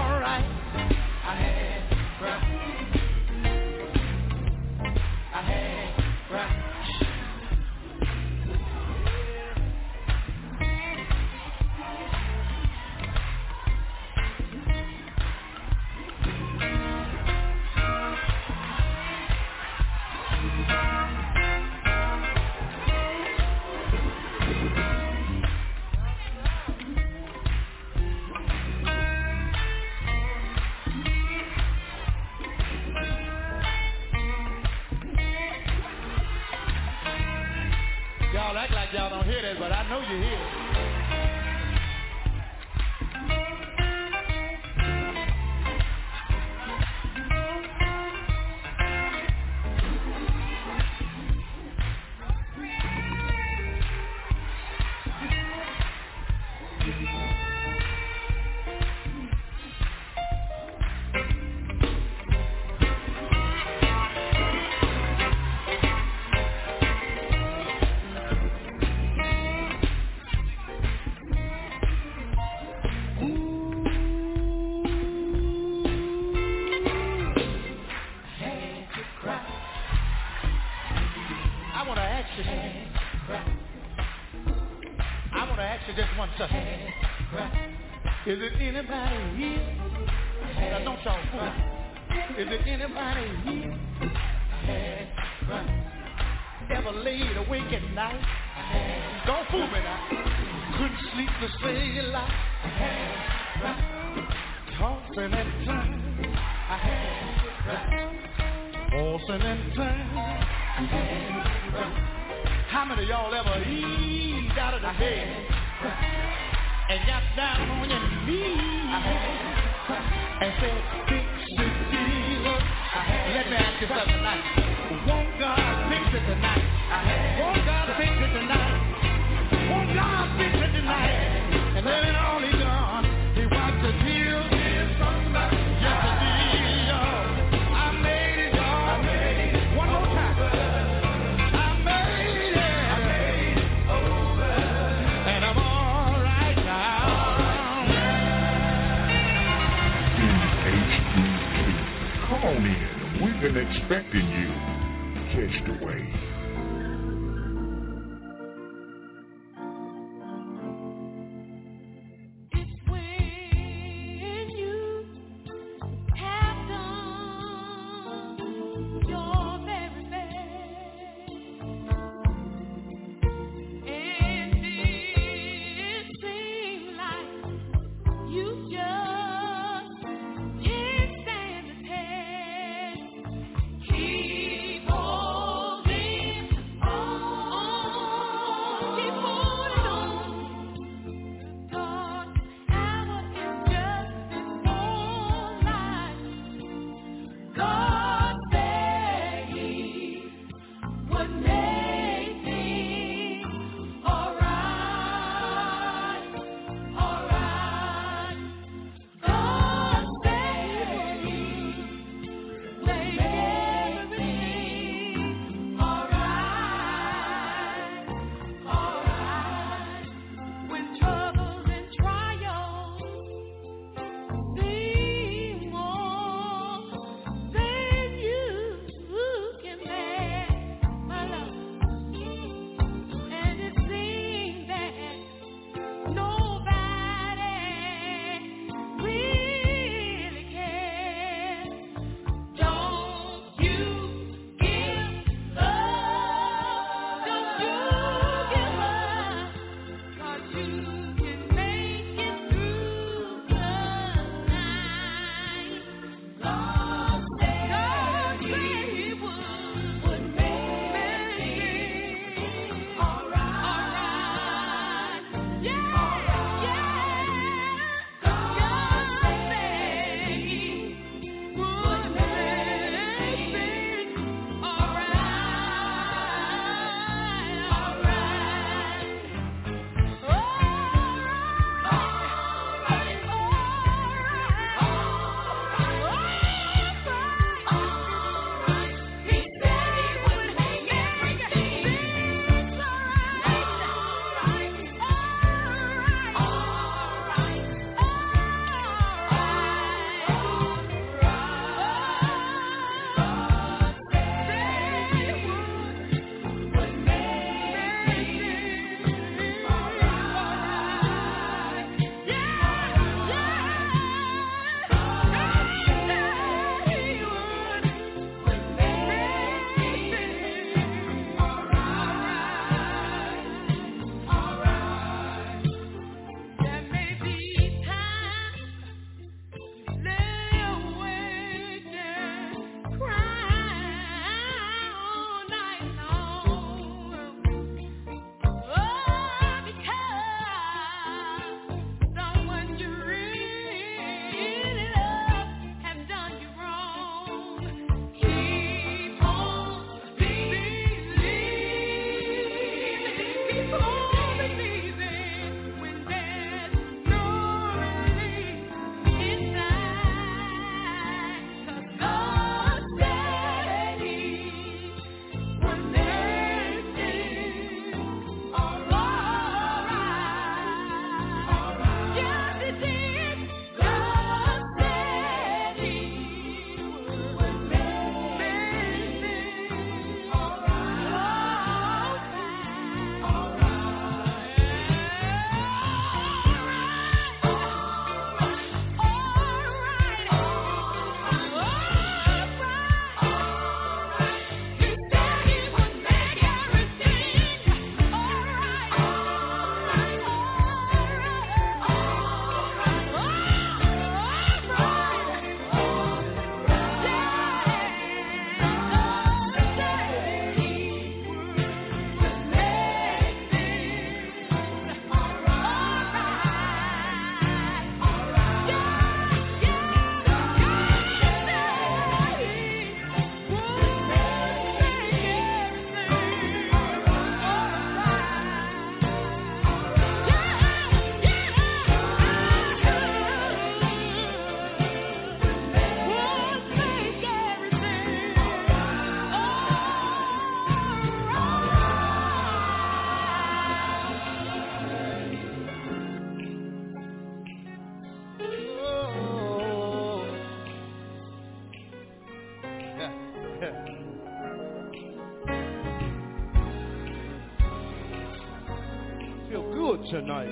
tonight.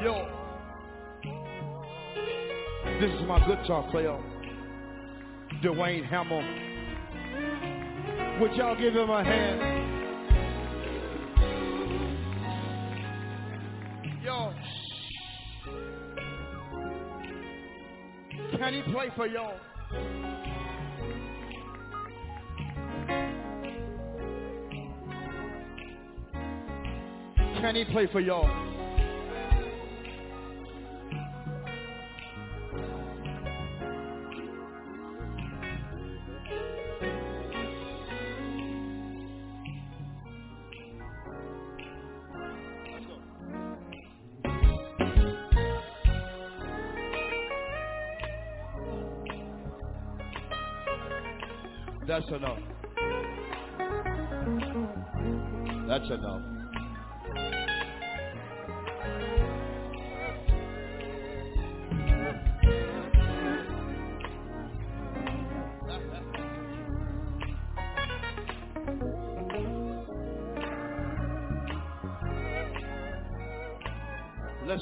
Yo, this is my guitar player, Dwayne Hamel. Would y'all give him a hand? Yo, can he play for y'all? Can he play for y'all?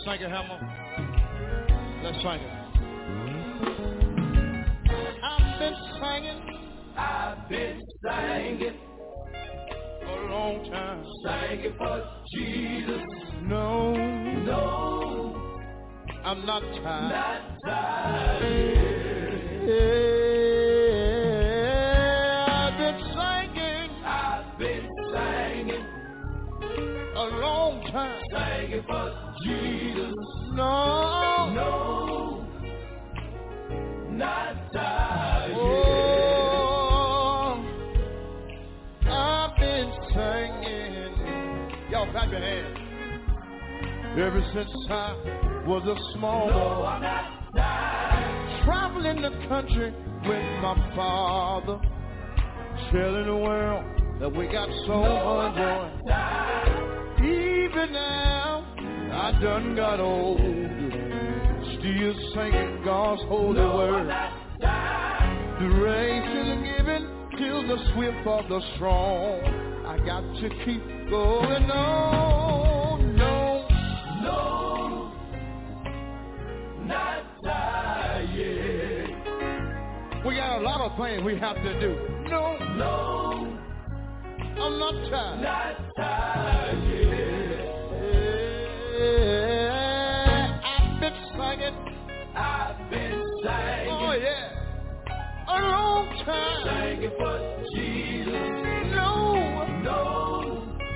Sing it, Hammer. Let's sing it. I've been singing. I've been singing a long time. Singing for Jesus. No, no, I'm not tired. Not tired. Y'all clap your hands. Ever since I was a small boy, traveling the country with my father, telling the world that we got so much joy. Even now, I done got old, still singing God's holy word. The race is given till the swift of the strong. Got to keep going on. No, no, not tired. We got a lot of things we have to do. No, no, I'm not tired. Not tired. I've been singing. I've been singing. Oh yeah a long time. Singing for Jesus.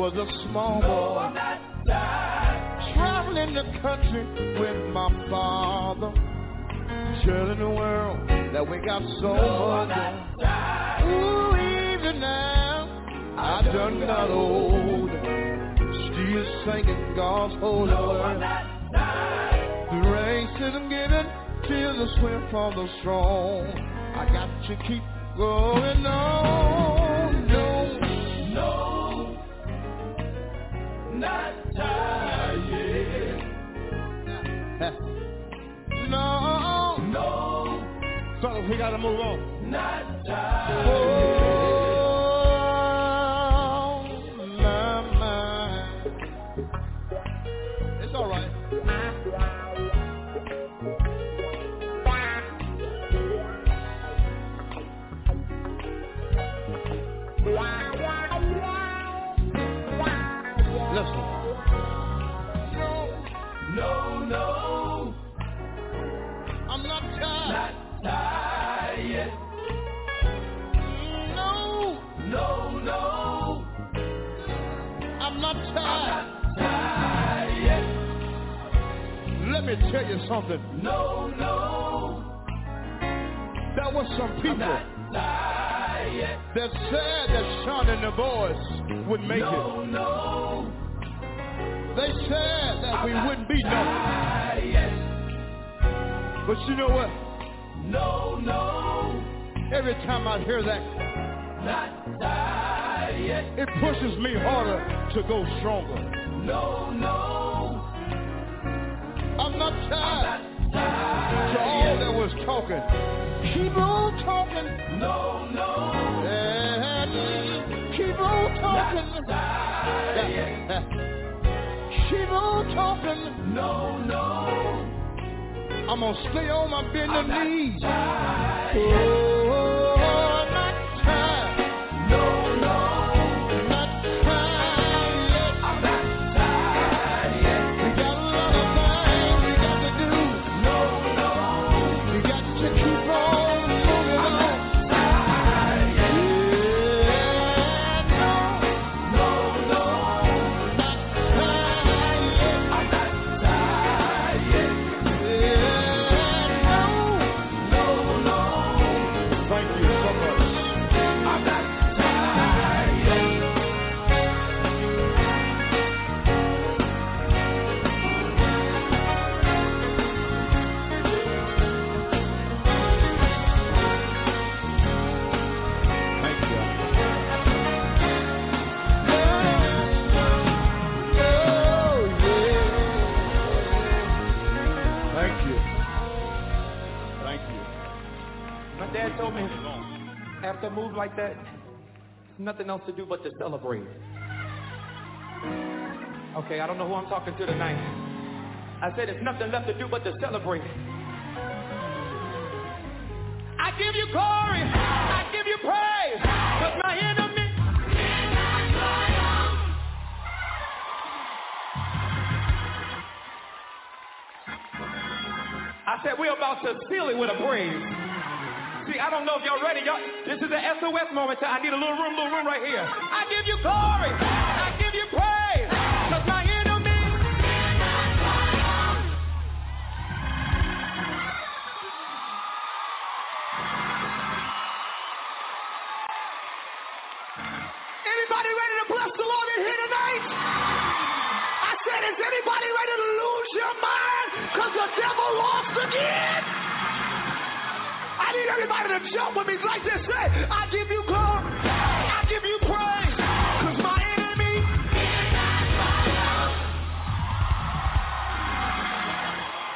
Was a small boy. Traveling the country with my father. Telling the world that we got so much. Ooh, even now, I done got old. Still singing God's holy word. The race isn't given till the swift from the strong. I got to keep going on. Not tired. No, no. So we gotta move on. Not tired. Oh, tell you something. No, no, there were some people that said that Sean and the boys would make No, it. no, They said that we wouldn't be nothing. But you know what? No, no, Every time I hear that, not tired yet. it pushes me harder to go stronger. No, no, I'm not tired. tired To all that was talking, keep on talking. No, no, And keep on talking. Keep on talking. no, no. I'm gonna stay on my bending knees. A move like that, nothing else to do but to celebrate. Okay, I don't know who I'm talking to tonight. I said there's nothing left to do but to celebrate. I give you glory. I give you praise. Cause my enemy. I said we're about to seal it with a praise. See, I don't know if y'all ready. Y'all, this is the SOS moment. So I need a little room, little room right here. I give you glory. I give you praise. Cause my enemy. Anybody ready to bless the Lord in here tonight? I said, is anybody ready to lose your mind? Cause the devil lost again. I need everybody to jump with me like this. Say, I give you glory. I give you praise. Cause my enemy.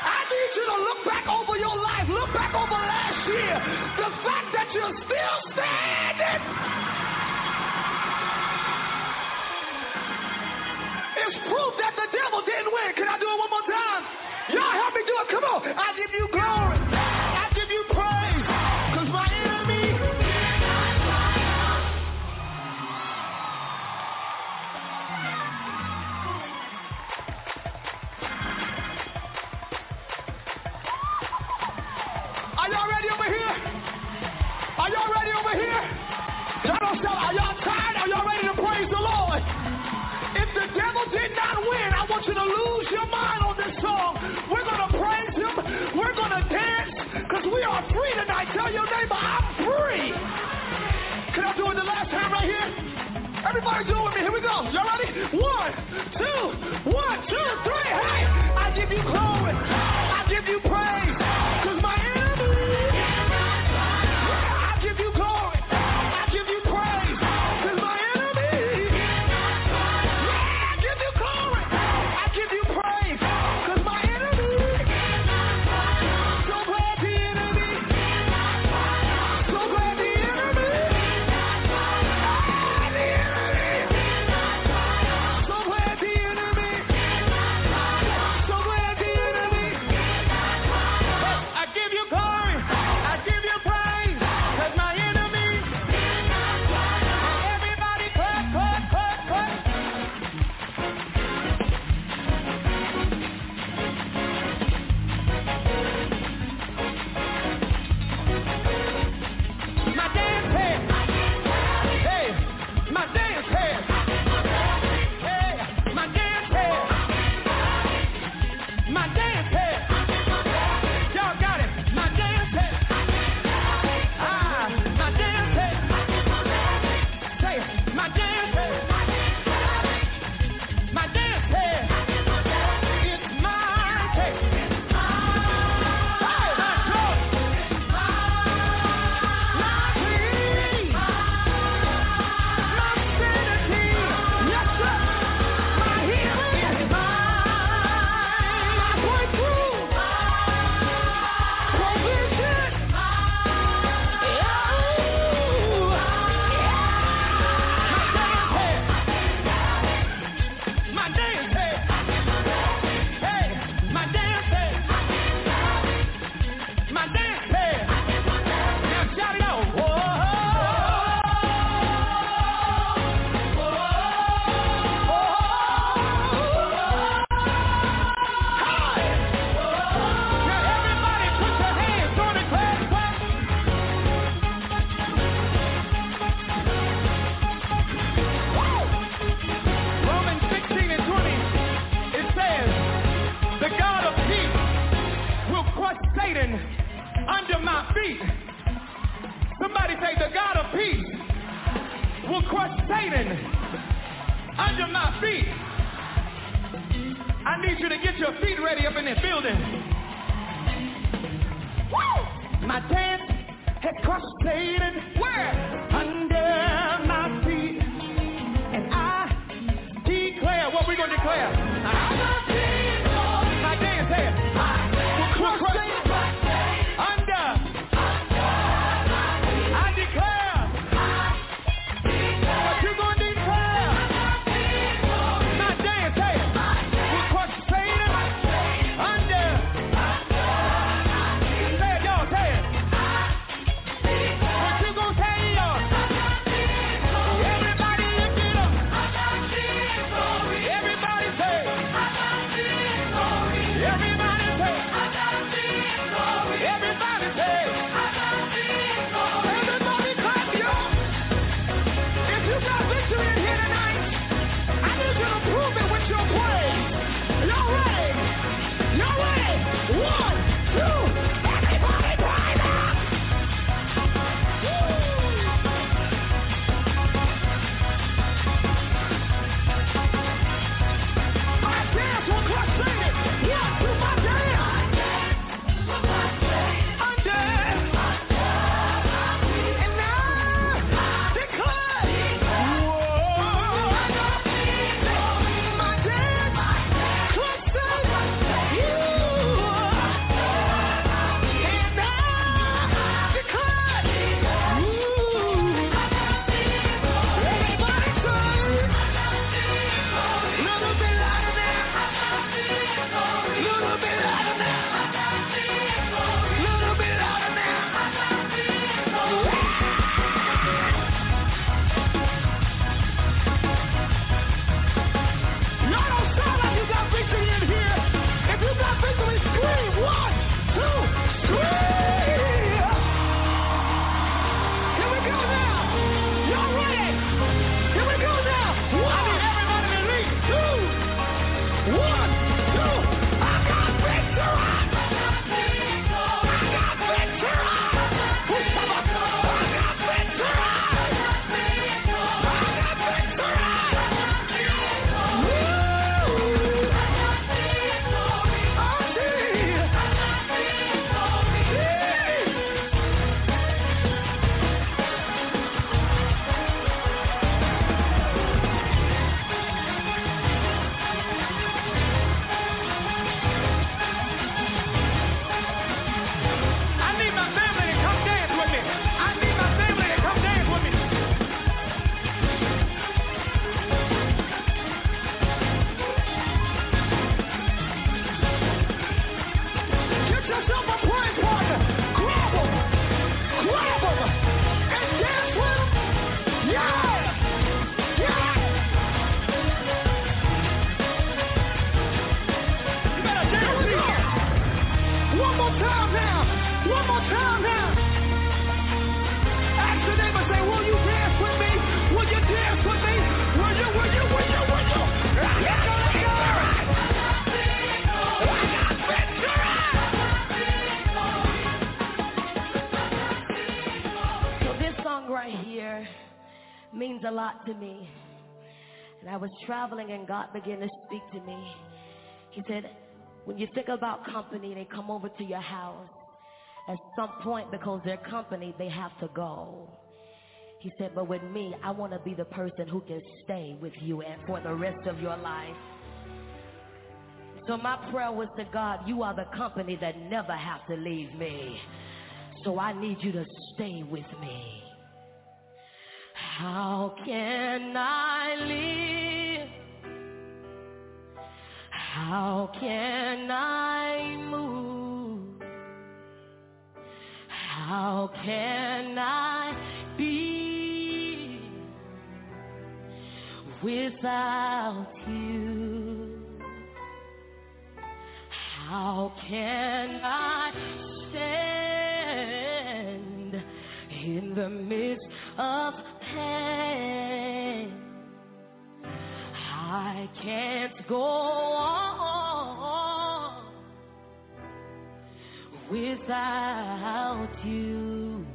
I need you to look back over your life. Look back over last year. The fact that you're still standing. It's proof that the devil didn't win. Can I do it one more time? Y'all help me do it. Come on. I give you glory. Here? Y'all don't stop. Are y'all tired? Are y'all ready to praise the Lord? If the devil did not win, I want you to lose your mind on this song. We're going to praise him. We're going to dance because we are free tonight. Tell your neighbor, I'm free. Can I do it the last time right here? Everybody do it with me. Here we go. Y'all ready? One, two, one, two, three. Hey, I give you glory. means a lot to me. And I was traveling and God began to speak to me. He said, when you think about company, they come over to your house. At some point, because they're company, they have to go. He said, but with me, I want to be the person who can stay with you and for the rest of your life. So my prayer was to God, you are the company that never have to leave me. So I need you to stay with me. How can I live? How can I move? How can I be without you? How can I stand in the midst of I can't go on without you.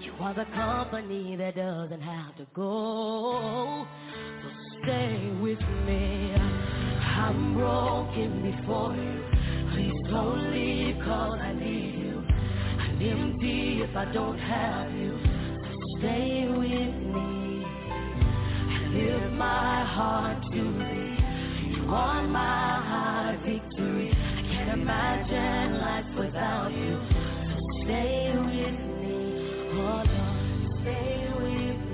You are the company that doesn't have to go. So stay with me. I'm broken before you. Please don't leave cause I need you. I'm empty if I don't have you. Stay with me. I lift my heart to thee. You are my high victory. I can't imagine life without you. So stay with me. Oh Lord, stay with me.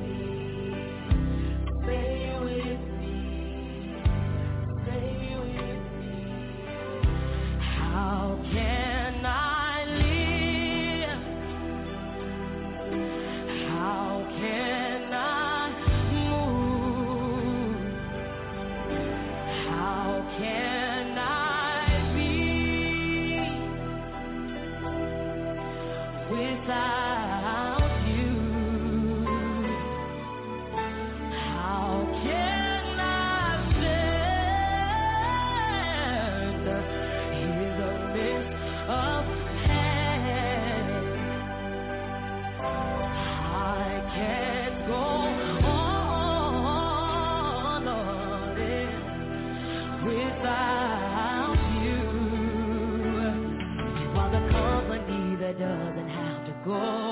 You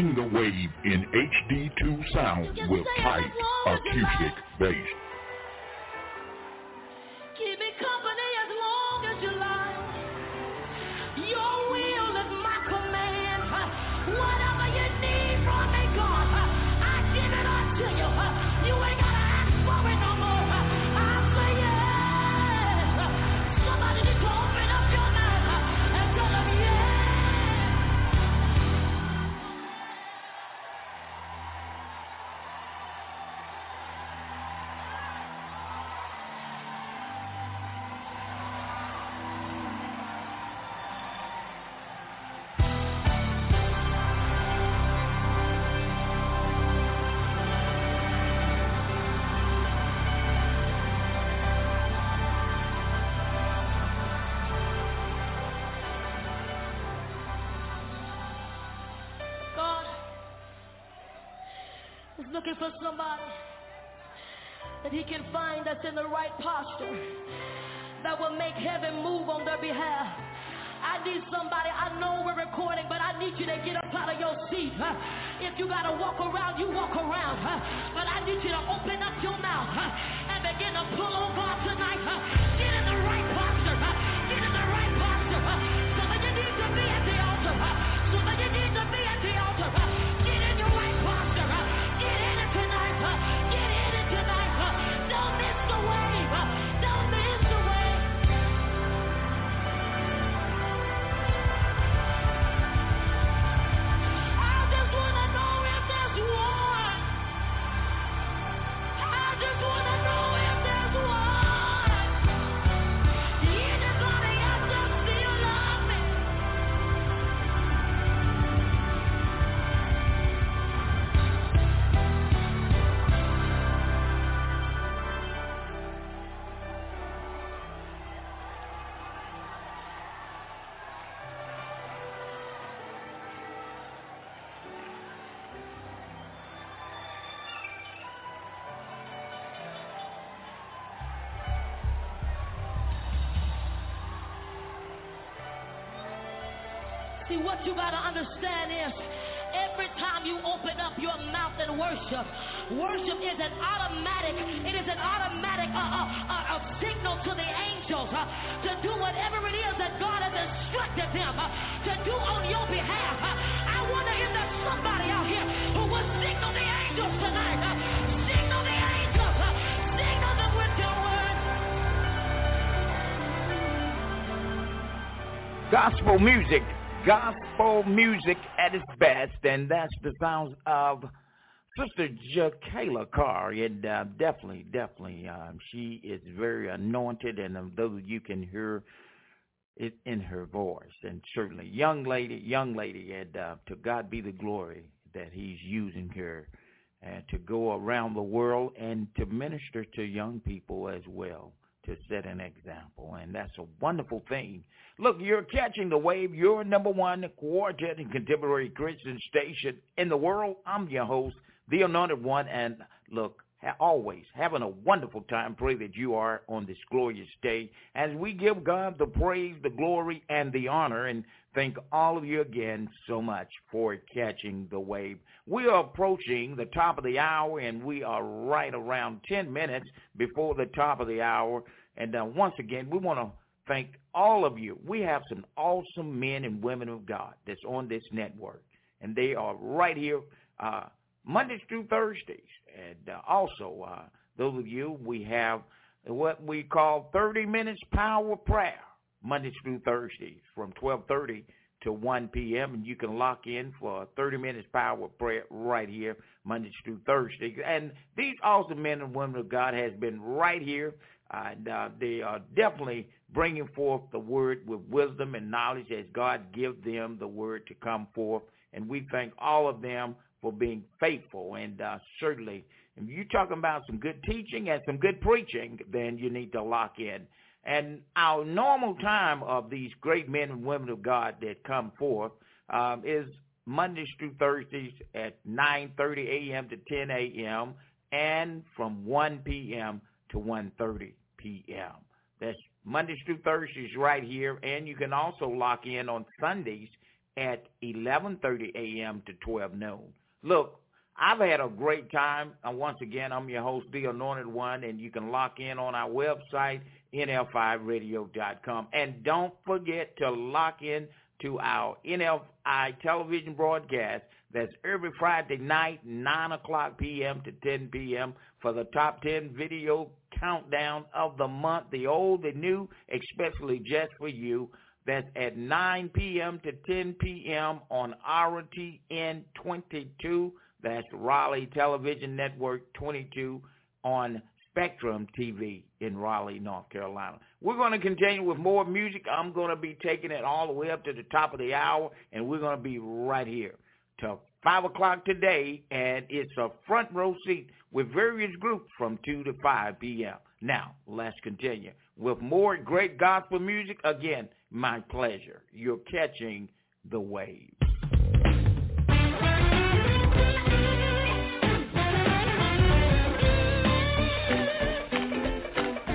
catching the wave in HD2 sound with tight acoustic bass. Looking for somebody that he can find us in the right posture that will make heaven move on their behalf. I need somebody, I know we're recording, but I need you to get up out of your seat. huh? If you got to walk around, you walk around. huh? But I need you to open up your mouth huh? and begin to pull on God tonight. You got to understand is every time you open up your mouth and worship, worship is an automatic, it is an automatic uh, uh, uh, signal to the angels uh, to do whatever it is that God has instructed them uh, to do on your behalf. Uh, I wonder if there's somebody out here who will signal the angels tonight. Signal the angels. Signal them with your word. Gospel music, gospel music at its best, and that's the sounds of Sister Jekalyn Carr, and uh, definitely, definitely, um, she is very anointed, and those you can hear it in her voice, and certainly, young lady, young lady, and uh, to God be the glory that He's using her and to go around the world and to minister to young people as well, to set an example, and that's a wonderful thing. Look, you're catching the wave. You're number one quartet and contemporary Christian station in the world. I'm your host, the Anointed One, and look, ha- always having a wonderful time. Pray that you are on this glorious day as we give God the praise, the glory, and the honor, and thank all of you again so much for catching the wave. We are approaching the top of the hour, and we are right around 10 minutes before the top of the hour. And uh, once again, we want to thank all of you. We have some awesome men and women of God that's on this network, and they are right here uh, Mondays through Thursdays. And uh, also, uh, those of you, we have what we call 30 minutes power prayer, Mondays through Thursdays from 1230 to 1 p.m. And you can lock in for 30 minutes power prayer right here, Mondays through Thursdays. And these awesome men and women of God has been right here and uh, they are definitely bringing forth the word with wisdom and knowledge as God give them the word to come forth. And we thank all of them for being faithful. And uh, certainly, if you're talking about some good teaching and some good preaching, then you need to lock in. And our normal time of these great men and women of God that come forth um, is Mondays through Thursdays at 9.30 a.m. to 10 a.m. and from 1 p.m. to 1.30 p.m. That's Mondays through Thursdays right here, and you can also lock in on Sundays at 11:30 a.m. to 12 noon. Look, I've had a great time. And once again, I'm your host, The Anointed One, and you can lock in on our website, nfi-radio.com. And don't forget to lock in to our NFI television broadcast. That's every Friday night, 9 o'clock p.m. to 10 p.m. for the top 10 video countdown of the month, the old, the new, especially just for you. That's at 9 p.m. to 10 p.m. on RTN 22. That's Raleigh Television Network 22 on Spectrum TV in Raleigh, North Carolina. We're going to continue with more music. I'm going to be taking it all the way up to the top of the hour, and we're going to be right here till 5 o'clock today, and it's a front row seat with various groups from 2 to 5 p.m. Now, let's continue with more great gospel music. Again, my pleasure. You're catching the wave.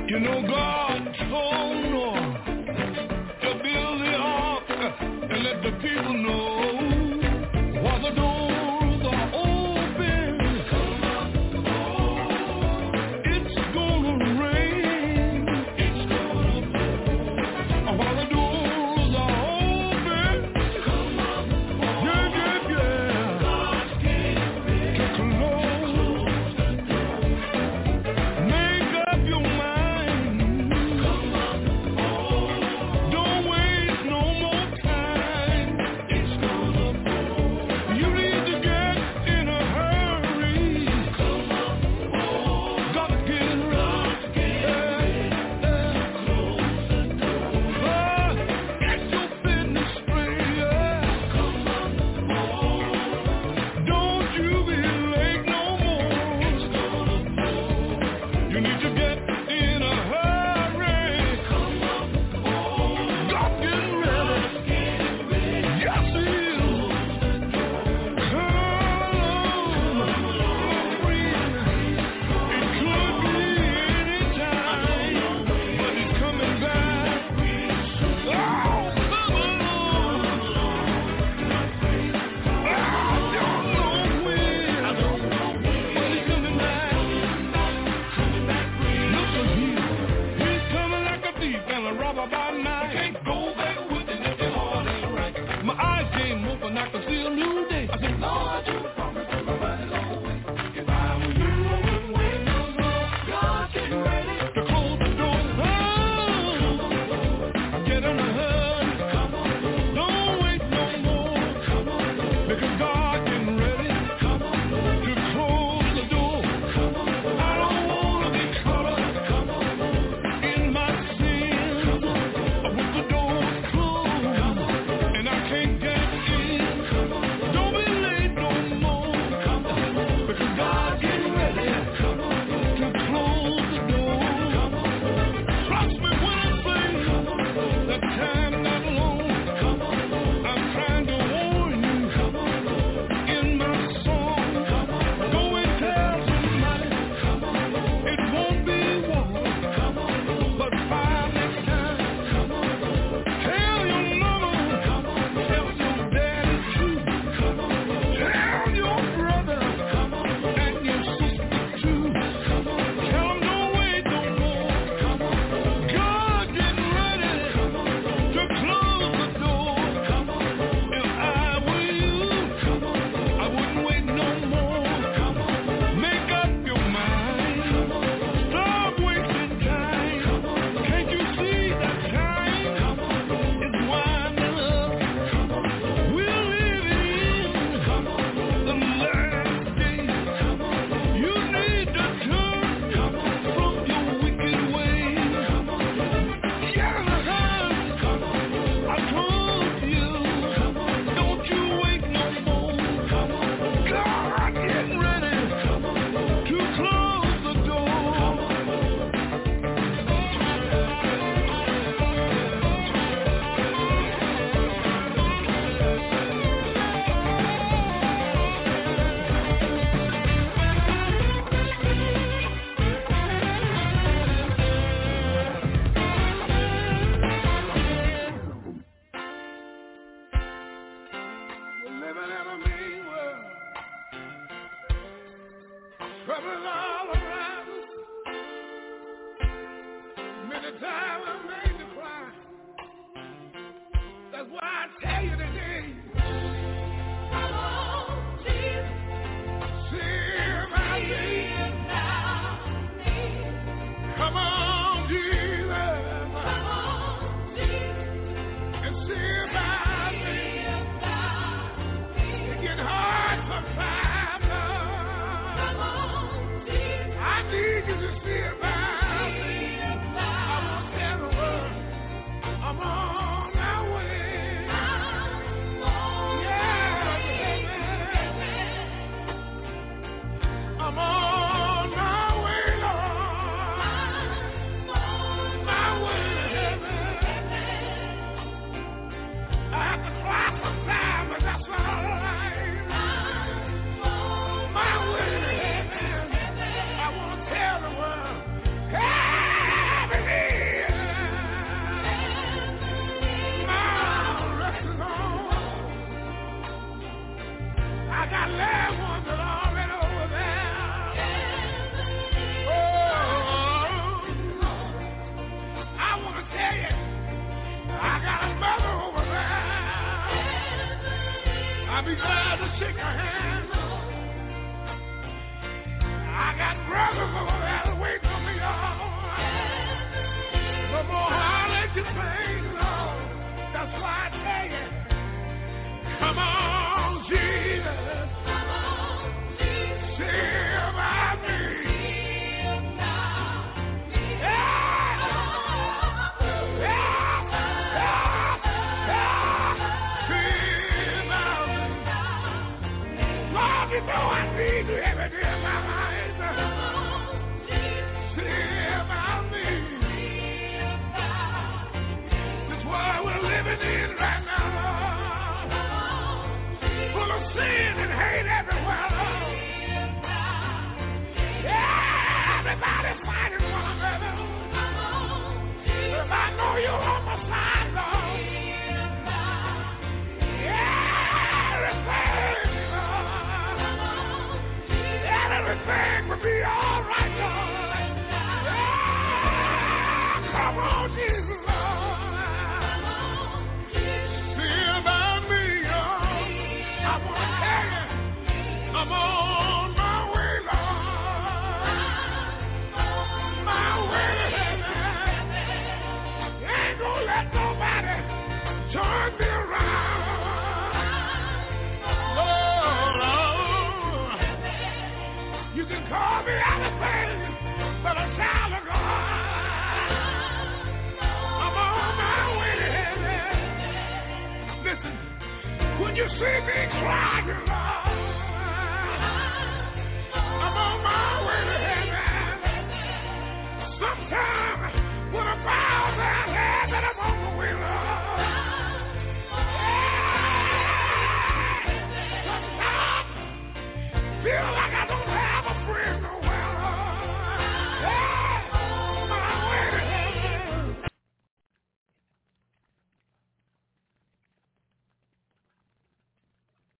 You know God told Noah to build the ark and let the people know